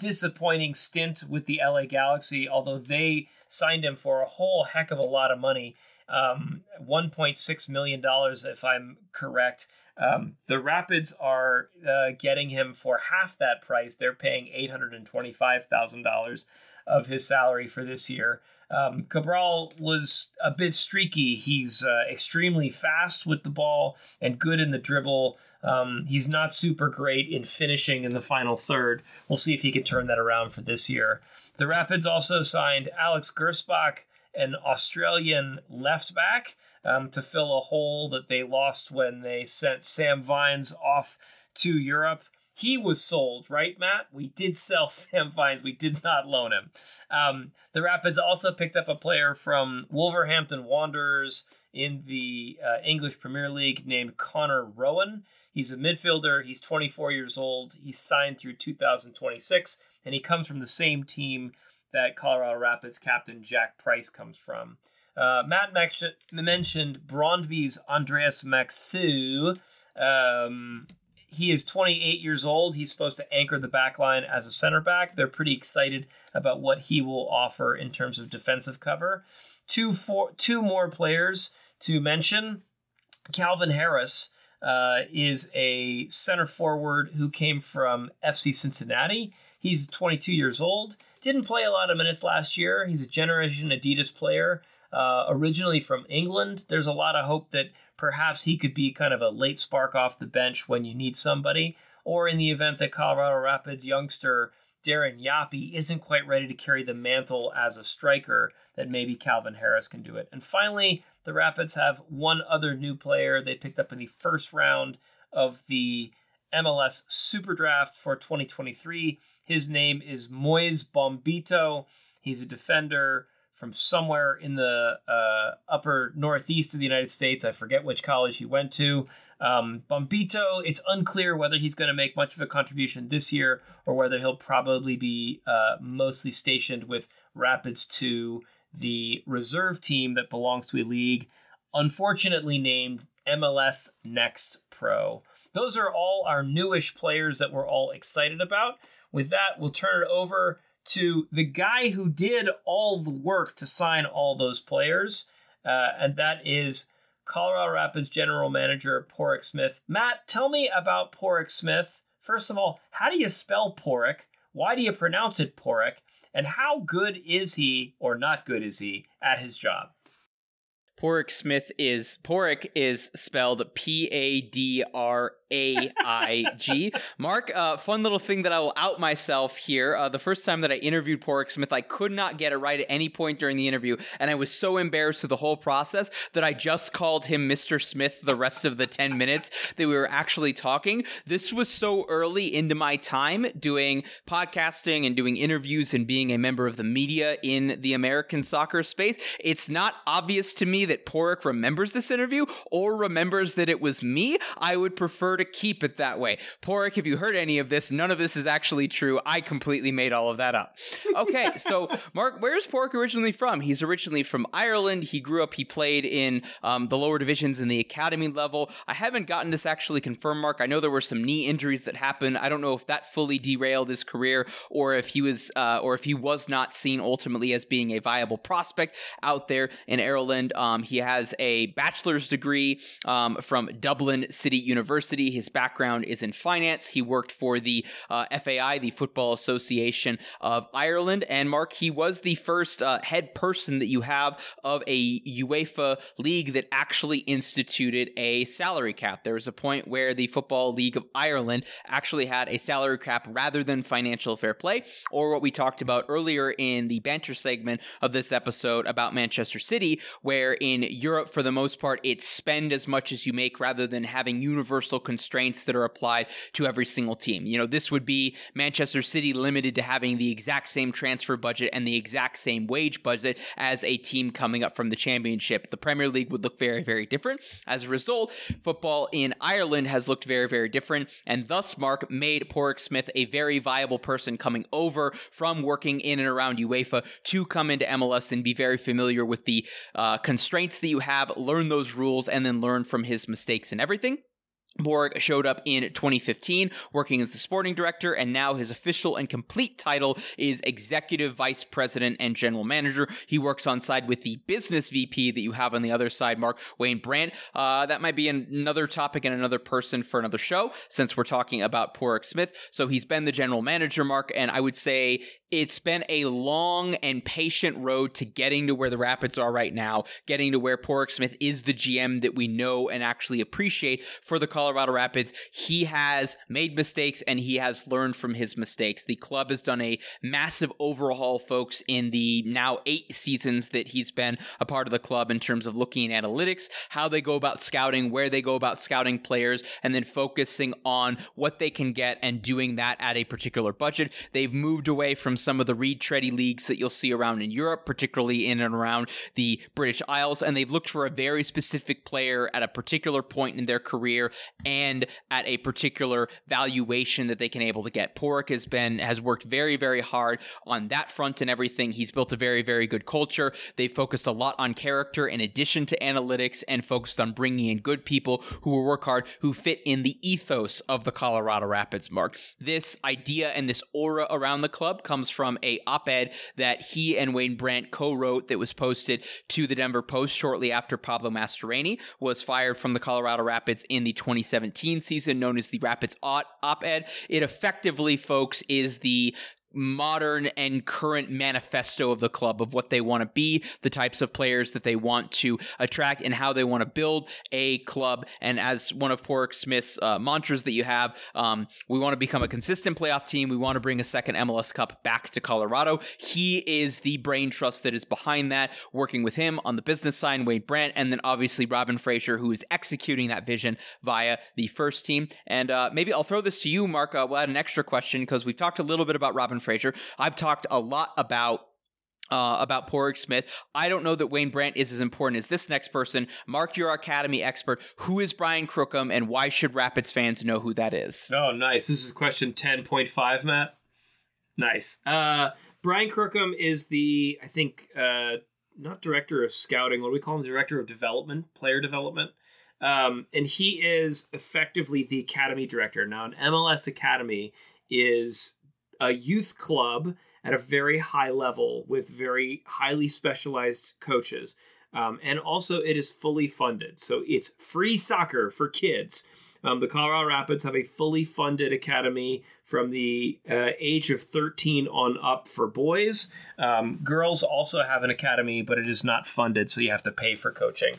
disappointing stint with the LA Galaxy, although they signed him for a whole heck of a lot of money. Um, $1.6 million, if I'm correct. Um, the Rapids are uh, getting him for half that price. They're paying $825,000 of his salary for this year. Um, Cabral was a bit streaky. He's uh, extremely fast with the ball and good in the dribble. Um, he's not super great in finishing in the final third. We'll see if he can turn that around for this year. The Rapids also signed Alex Gersbach, an Australian left back, um, to fill a hole that they lost when they sent Sam Vines off to Europe. He was sold, right, Matt? We did sell Sam Vines. We did not loan him. Um, the Rapids also picked up a player from Wolverhampton Wanderers in the uh, English Premier League named Connor Ronan. He's a midfielder. He's 24 years old. He's signed through 2026, and he comes from the same team that Colorado Rapids captain Jack Price comes from. Uh, Matt mentioned Brondby's Andreas Maxsø. Um, he is 28 years old. He's supposed to anchor the back line as a center back. They're pretty excited about what he will offer in terms of defensive cover. Two, four, two more players to mention. Calvin Harris uh, is a center forward who came from FC Cincinnati. He's 22 years old. Didn't play a lot of minutes last year. He's a Generation Adidas player, uh, originally from England. There's a lot of hope that perhaps he could be kind of a late spark off the bench when you need somebody, or in the event that Colorado Rapids youngster Darren Yapi isn't quite ready to carry the mantle as a striker, that maybe Calvin Harris can do it. And finally, the Rapids have one other new player they picked up in the first round of the MLS Super Draft for 2023. His name is Moise Bombito. He's a defender from somewhere in the uh, upper northeast of the United States. I forget which college he went to. Um, Bombito, it's unclear whether he's going to make much of a contribution this year or whether he'll probably be uh, mostly stationed with Rapids to the reserve team that belongs to a league unfortunately named MLS Next Pro. Those are all our newish players that we're all excited about. With that, we'll turn it over to the guy who did all the work to sign all those players, uh, and that is Colorado Rapids general manager Pádraig Smith. Matt, tell me about Pádraig Smith. First of all, how do you spell Pádraig? Why do you pronounce it Porrick? And how good is he, or not good is he, at his job? Pádraig Smith is Pádraig is spelled P A D R a I G. Mark, uh, fun little thing that I will out myself here. Uh, the first time that I interviewed Pádraig Smith, I could not get it right at any point during the interview, and I was so embarrassed through the whole process that I just called him Mr. Smith the rest of the 10 minutes that we were actually talking. This was so early into my time doing podcasting and doing interviews and being a member of the media in the American soccer space. It's not obvious to me that Pádraig remembers this interview or remembers that it was me. I would prefer to to keep it that way. Pádraig, if you heard any of this, none of this is actually true. I completely made all of that up. Okay, so Mark, where's Pádraig originally from? He's originally from Ireland. He grew up, he played in um, the lower divisions in the academy level. I haven't gotten this actually confirmed, Mark. I know there were some knee injuries that happened. I don't know if that fully derailed his career or if he was, uh, or if he was not seen ultimately as being a viable prospect out there in Ireland. Um, he has a bachelor's degree um, from Dublin City University. His background is in finance. He worked for the uh, FAI, the Football Association of Ireland. And Mark, he was the first uh, head person that you have of a UEFA league that actually instituted a salary cap. There was a point where the Football League of Ireland actually had a salary cap rather than financial fair play, or what we talked about earlier in the banter segment of this episode about Manchester City, where in Europe, for the most part, it's spend as much as you make rather than having universal constraints that are applied to every single team. You know, this would be Manchester City limited to having the exact same transfer budget and the exact same wage budget as a team coming up from the championship. The Premier League would look very, very different. As a result, football in Ireland has looked very, very different, and thus Mark made Pádraig Smith a very viable person coming over from working in and around UEFA to come into MLS and be very familiar with the uh, constraints that you have, learn those rules, and then learn from his mistakes and everything. Borg showed up in 2015 working as the sporting director, and now his official and complete title is executive vice president and general manager. He works on side with the business VP that you have on the other side, Mark Wayne Brandt. Uh, that might be another topic and another person for another show since we're talking about Pádraig Smith. So he's been the general manager, Mark, and I would say it's been a long and patient road to getting to where the Rapids are right now, getting to where Pádraig Smith is the GM that we know and actually appreciate for the Colorado Rapids. He has made mistakes and he has learned from his mistakes. The club has done a massive overhaul, folks, in the now eight seasons that he's been a part of the club in terms of looking at analytics, how they go about scouting, where they go about scouting players, and then focusing on what they can get and doing that at a particular budget. They've moved away from some of the Reed Treddy leagues that you'll see around in Europe, particularly in and around the British Isles, and they've looked for a very specific player at a particular point in their career and at a particular valuation that they can able to get. Pádraig has been has worked very very hard on that front and everything. He's built a very very good culture. They've focused a lot on character in addition to analytics and focused on bringing in good people who will work hard, who fit in the ethos of the Colorado Rapids. Mark, this idea and this aura around the club comes from a op-ed that he and Wayne Brandt co-wrote that was posted to the Denver Post shortly after Pablo Mastroeni was fired from the Colorado Rapids in the 2017 season, known as the Rapids op-ed. It effectively, folks, is the modern and current manifesto of the club of what they want to be, the types of players that they want to attract, and how they want to build a club. And as one of Pádraig Smith's uh, mantras that you have, um, we want to become a consistent playoff team. We want to bring a second MLS Cup back to Colorado. He is the brain trust that is behind that, working with him on the business side, Wayne Brandt, and then obviously Robin Fraser, who is executing that vision via the first team. And uh, maybe I'll throw this to you, Mark. Uh, we'll add an extra question because we've talked a little bit about Robin Fraser. I've talked a lot about uh, about Pádraig Smith. I don't know that Wayne Brandt is as important as this next person. Mark, your Academy expert. Who is Brian Crookham, and why should Rapids fans know who that is? Oh, nice. This is question ten point five, Matt. Nice. Uh, Brian Crookham is the I think uh, not director of scouting. What do we call him? Director of development, player development. Um, and he is effectively the academy director. Now, an MLS academy is a youth club at a very high level with very highly specialized coaches. Um, and also, it is fully funded. So it's free soccer for kids. Um, the Colorado Rapids have a fully funded academy from the uh, age of 13 on up for boys. Um, girls also have an academy, but it is not funded, so you have to pay for coaching.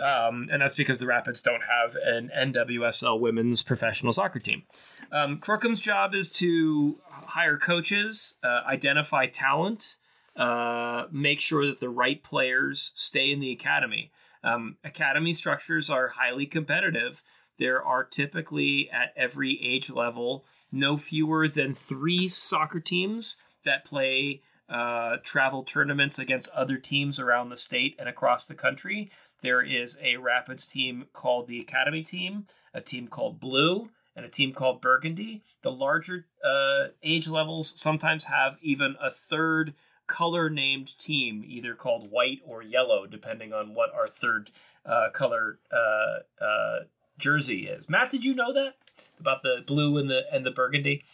Um, and that's because the Rapids don't have an NWSL women's professional soccer team. Um, Crookham's job is to hire coaches, uh, identify talent, uh, make sure that the right players stay in the academy. Um, academy structures are highly competitive. There are typically at every age level no fewer than three soccer teams that play uh, travel tournaments against other teams around the state and across the country there is a Rapids team called the Academy team, a team called Blue, and a team called Burgundy. The larger uh, age levels sometimes have even a third color named team, either called white or yellow, depending on what our third uh, color uh, uh, jersey is. Matt, did you know that about the blue and the and the burgundy?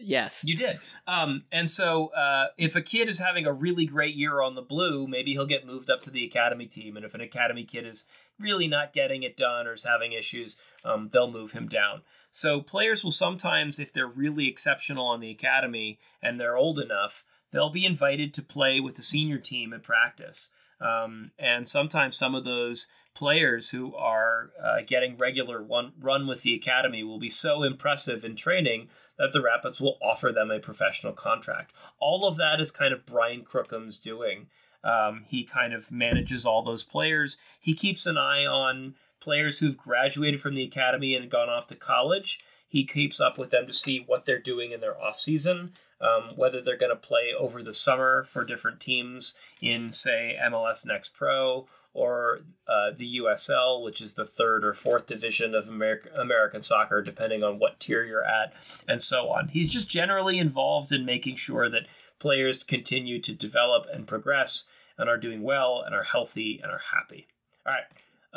Yes. You did. Um, and so uh, if a kid is having a really great year on the blue, maybe he'll get moved up to the academy team. And if an academy kid is really not getting it done or is having issues, um, they'll move him down. So players will sometimes, if they're really exceptional on the academy and they're old enough, they'll be invited to play with the senior team at practice. Um, and sometimes some of those players who are uh, getting regular one run with the academy will be so impressive in training that the Rapids will offer them a professional contract. All of that is kind of Brian Crookham's doing. Um, he kind of manages all those players. He keeps an eye on players who've graduated from the academy and gone off to college. He keeps up with them to see what they're doing in their off season, um, whether they're going to play over the summer for different teams in, say, MLS Next Pro or uh, the USL, which is the third or fourth division of America, American soccer, depending on what tier you're at, and so on. He's just generally involved in making sure that players continue to develop and progress and are doing well and are healthy and are happy. All right.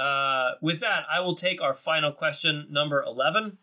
Uh, with that, I will take our final question, number 11.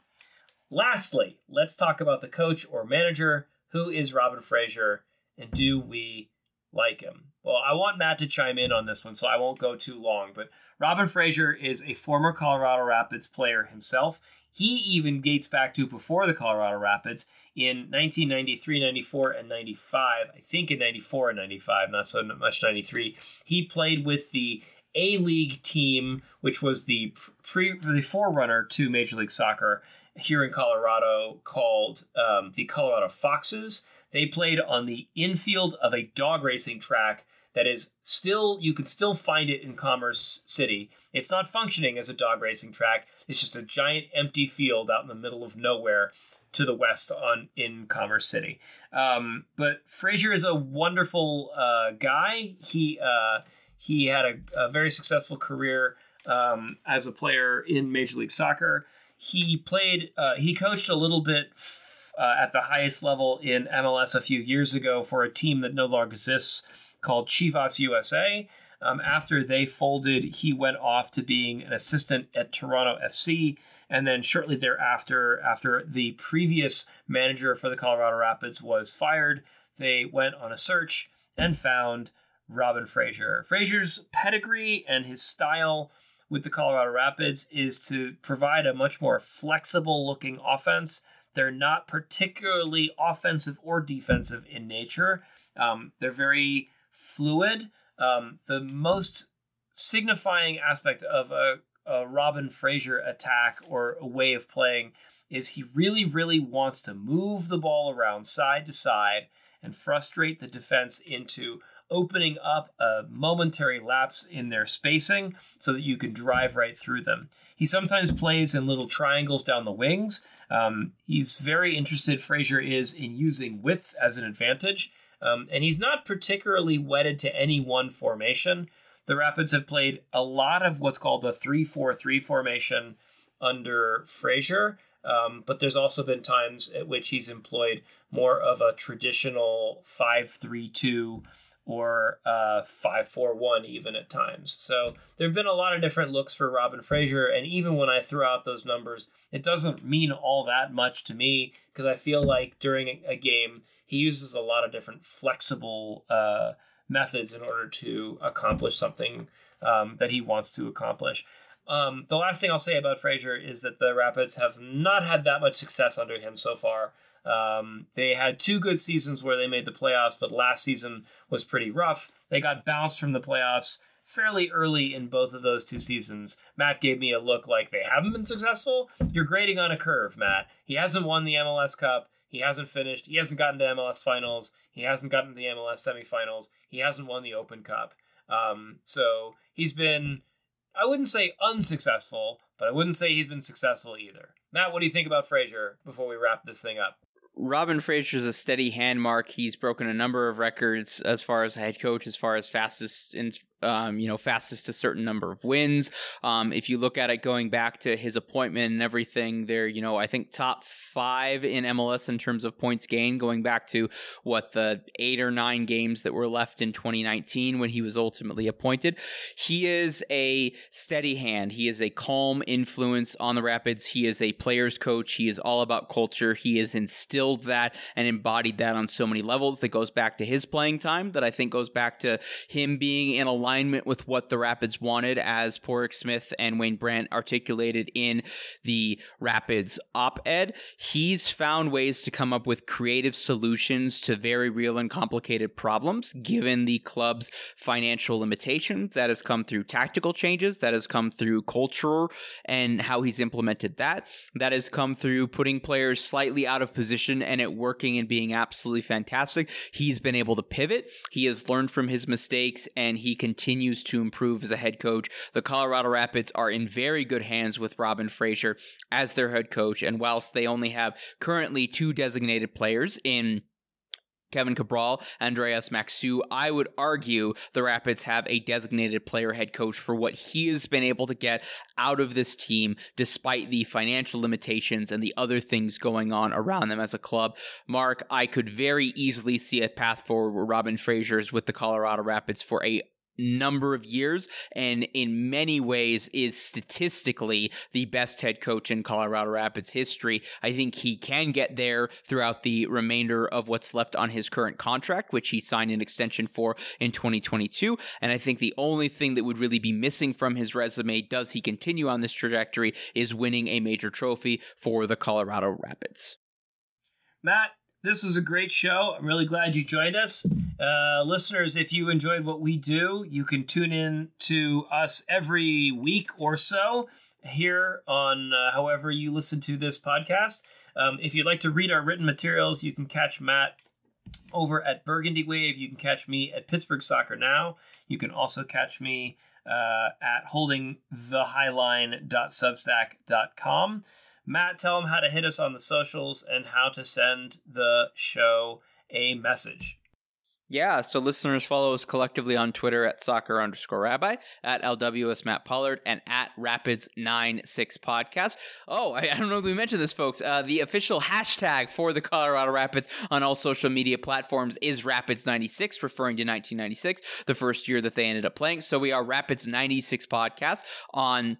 Lastly, let's talk about the coach or manager. Who is Robin Fraser, and do we like him? Well, I want Matt to chime in on this one, so I won't go too long. But Robin Fraser is a former Colorado Rapids player himself. He even dates back to before the Colorado Rapids in 1993, 94, and 95. I think in 94 and 95, not so much 93. He played with the A League team, which was the pre the forerunner to Major League Soccer here in Colorado, called um, the Colorado Foxes. They played on the infield of a dog racing track that is still you can still find it in Commerce City. It's not functioning as a dog racing track. It's just a giant empty field out in the middle of nowhere to the west on in Commerce City. Um, but Fraser is a wonderful uh, guy. He uh, he had a, a, very successful career um, as a player in Major League Soccer. He played. Uh, he coached a little bit. F- uh, at the highest level in MLS a few years ago for a team that no longer exists called Chivas USA. Um, after they folded, he went off to being an assistant at Toronto FC. And then shortly thereafter, after the previous manager for the Colorado Rapids was fired, they went on a search and found Robin Fraser. Fraser's pedigree and his style with the Colorado Rapids is to provide a much more flexible looking offense. They're not particularly offensive or defensive in nature. Um, they're very fluid. Um, the most signifying aspect of a, a Robin Fraser attack or a way of playing is he really, really wants to move the ball around side to side and frustrate the defense into opening up a momentary lapse in their spacing so that you can drive right through them. He sometimes plays in little triangles down the wings. Um, he's very interested, Fraser is, in using width as an advantage. Um, and he's not particularly wedded to any one formation. The Rapids have played a lot of what's called the 3 4 3 formation under Fraser, um, but there's also been times at which he's employed more of a traditional 5 3 2 or uh, 541 even at times. So there have been a lot of different looks for Robin Fraser, and even when I throw out those numbers, it doesn't mean all that much to me because I feel like during a game, he uses a lot of different flexible uh, methods in order to accomplish something um, that he wants to accomplish. Um, the last thing I'll say about Fraser is that the Rapids have not had that much success under him so far. Um, they had two good seasons where they made the playoffs, but last season was pretty rough. They got bounced from the playoffs fairly early in both of those two seasons. Matt gave me a look like they haven't been successful. You're grading on a curve, Matt. He hasn't won the MLS Cup. He hasn't finished. He hasn't gotten to MLS finals. He hasn't gotten to the MLS semifinals. He hasn't won the Open Cup. Um, so he's been, I wouldn't say unsuccessful, but I wouldn't say he's been successful either. Matt, what do you think about Fraser before we wrap this thing up? Robin Fraser's a steady hand mark. He's broken a number of records as far as head coach, as far as fastest in um, you know, fastest to certain number of wins. Um, if you look at it going back to his appointment and everything, they're, you know, I think top five in MLS in terms of points gained, going back to what the eight or nine games that were left in 2019 when he was ultimately appointed. He is a steady hand. He is a calm influence on the Rapids. He is a player's coach. He is all about culture. He has instilled that and embodied that on so many levels that goes back to his playing time, that I think goes back to him being in alignment with what the Rapids wanted, as Pádraig Smith and Wayne Brandt articulated in the Rapids op ed. He's found ways to come up with creative solutions to very real and complicated problems, given the club's financial limitations. That has come through tactical changes, that has come through culture and how he's implemented that. That has come through putting players slightly out of position and it working and being absolutely fantastic. He's been able to pivot. He has learned from his mistakes and he continues to improve as a head coach. The Colorado Rapids are in very good hands with Robin Fraser as their head coach. And whilst they only have currently two designated players in Kevin Cabral, Andreas Maxsø. I would argue the Rapids have a designated player head coach for what he has been able to get out of this team despite the financial limitations and the other things going on around them as a club. Mark, I could very easily see a path forward where Robin Fraser's with the Colorado Rapids for a number of years and in many ways is statistically the best head coach in Colorado Rapids history. I think he can get there throughout the remainder of what's left on his current contract, which he signed an extension for in 2022. And I think the only thing that would really be missing from his resume, does he continue on this trajectory, is winning a major trophy for the Colorado Rapids. Matt, this was a great show. I'm really glad you joined us. Uh, listeners, if you enjoyed what we do, you can tune in to us every week or so here on uh, however you listen to this podcast. Um, if you'd like to read our written materials, you can catch Matt over at Burgundy Wave. You can catch me at Pittsburgh Soccer Now. You can also catch me uh, at holdingthehighline.substack.com. Matt, tell them how to hit us on the socials and how to send the show a message. Yeah, so listeners follow us collectively on Twitter at soccer underscore rabbi, at LWS Matt Pollard, and at Rapids96 Podcast. Oh, I, I don't know if we mentioned this, folks. Uh, the official hashtag for the Colorado Rapids on all social media platforms is Rapids96, referring to 1996, the first year that they ended up playing. So we are Rapids96 Podcast on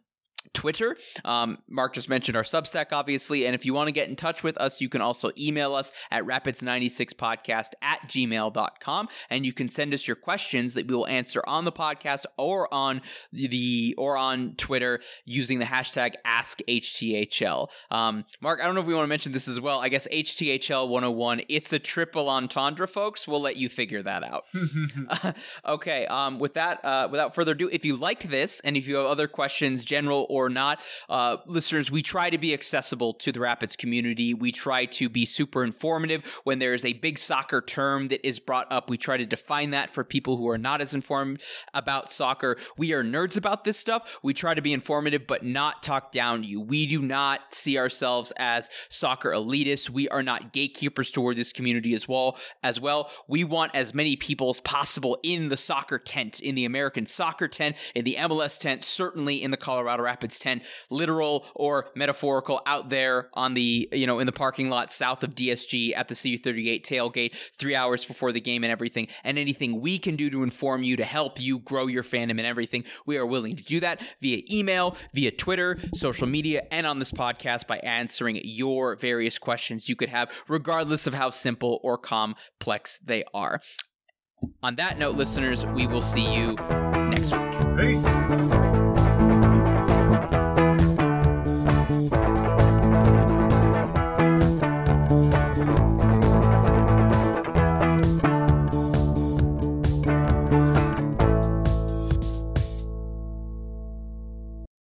Twitter. Um, Mark just mentioned our Substack, obviously. And if you want to get in touch with us, you can also email us at rapids96podcast at gmail.com. And you can send us your questions that we will answer on the podcast or on the or on Twitter using the hashtag AskHTHL. Um, Mark, I don't know if we want to mention this as well. I guess HTHL 101, it's a triple entendre, folks. We'll let you figure that out. okay. Um, with that, uh, without further ado, if you like this and if you have other questions, general or not. Uh, listeners, we try to be accessible to the Rapids community. We try to be super informative. When there is a big soccer term that is brought up, we try to define that for people who are not as informed about soccer. We are nerds about this stuff. We try to be informative, but not talk down to you. We do not see ourselves as soccer elitists. We are not gatekeepers toward this community as well. As well, we want as many people as possible in the soccer tent, in the American soccer tent, in the MLS tent, certainly in the Colorado Rapids tent, literal or metaphorical, out there on the you know in the parking lot south of DSG at the CU38 tailgate, three hours before the game and everything. And anything we can do to inform you to help you grow your fandom and everything, we are willing to do that via email, via Twitter, social media, and on this podcast by answering your various questions you could have, regardless of how simple or complex they are. On that note, listeners, we will see you next week. Peace.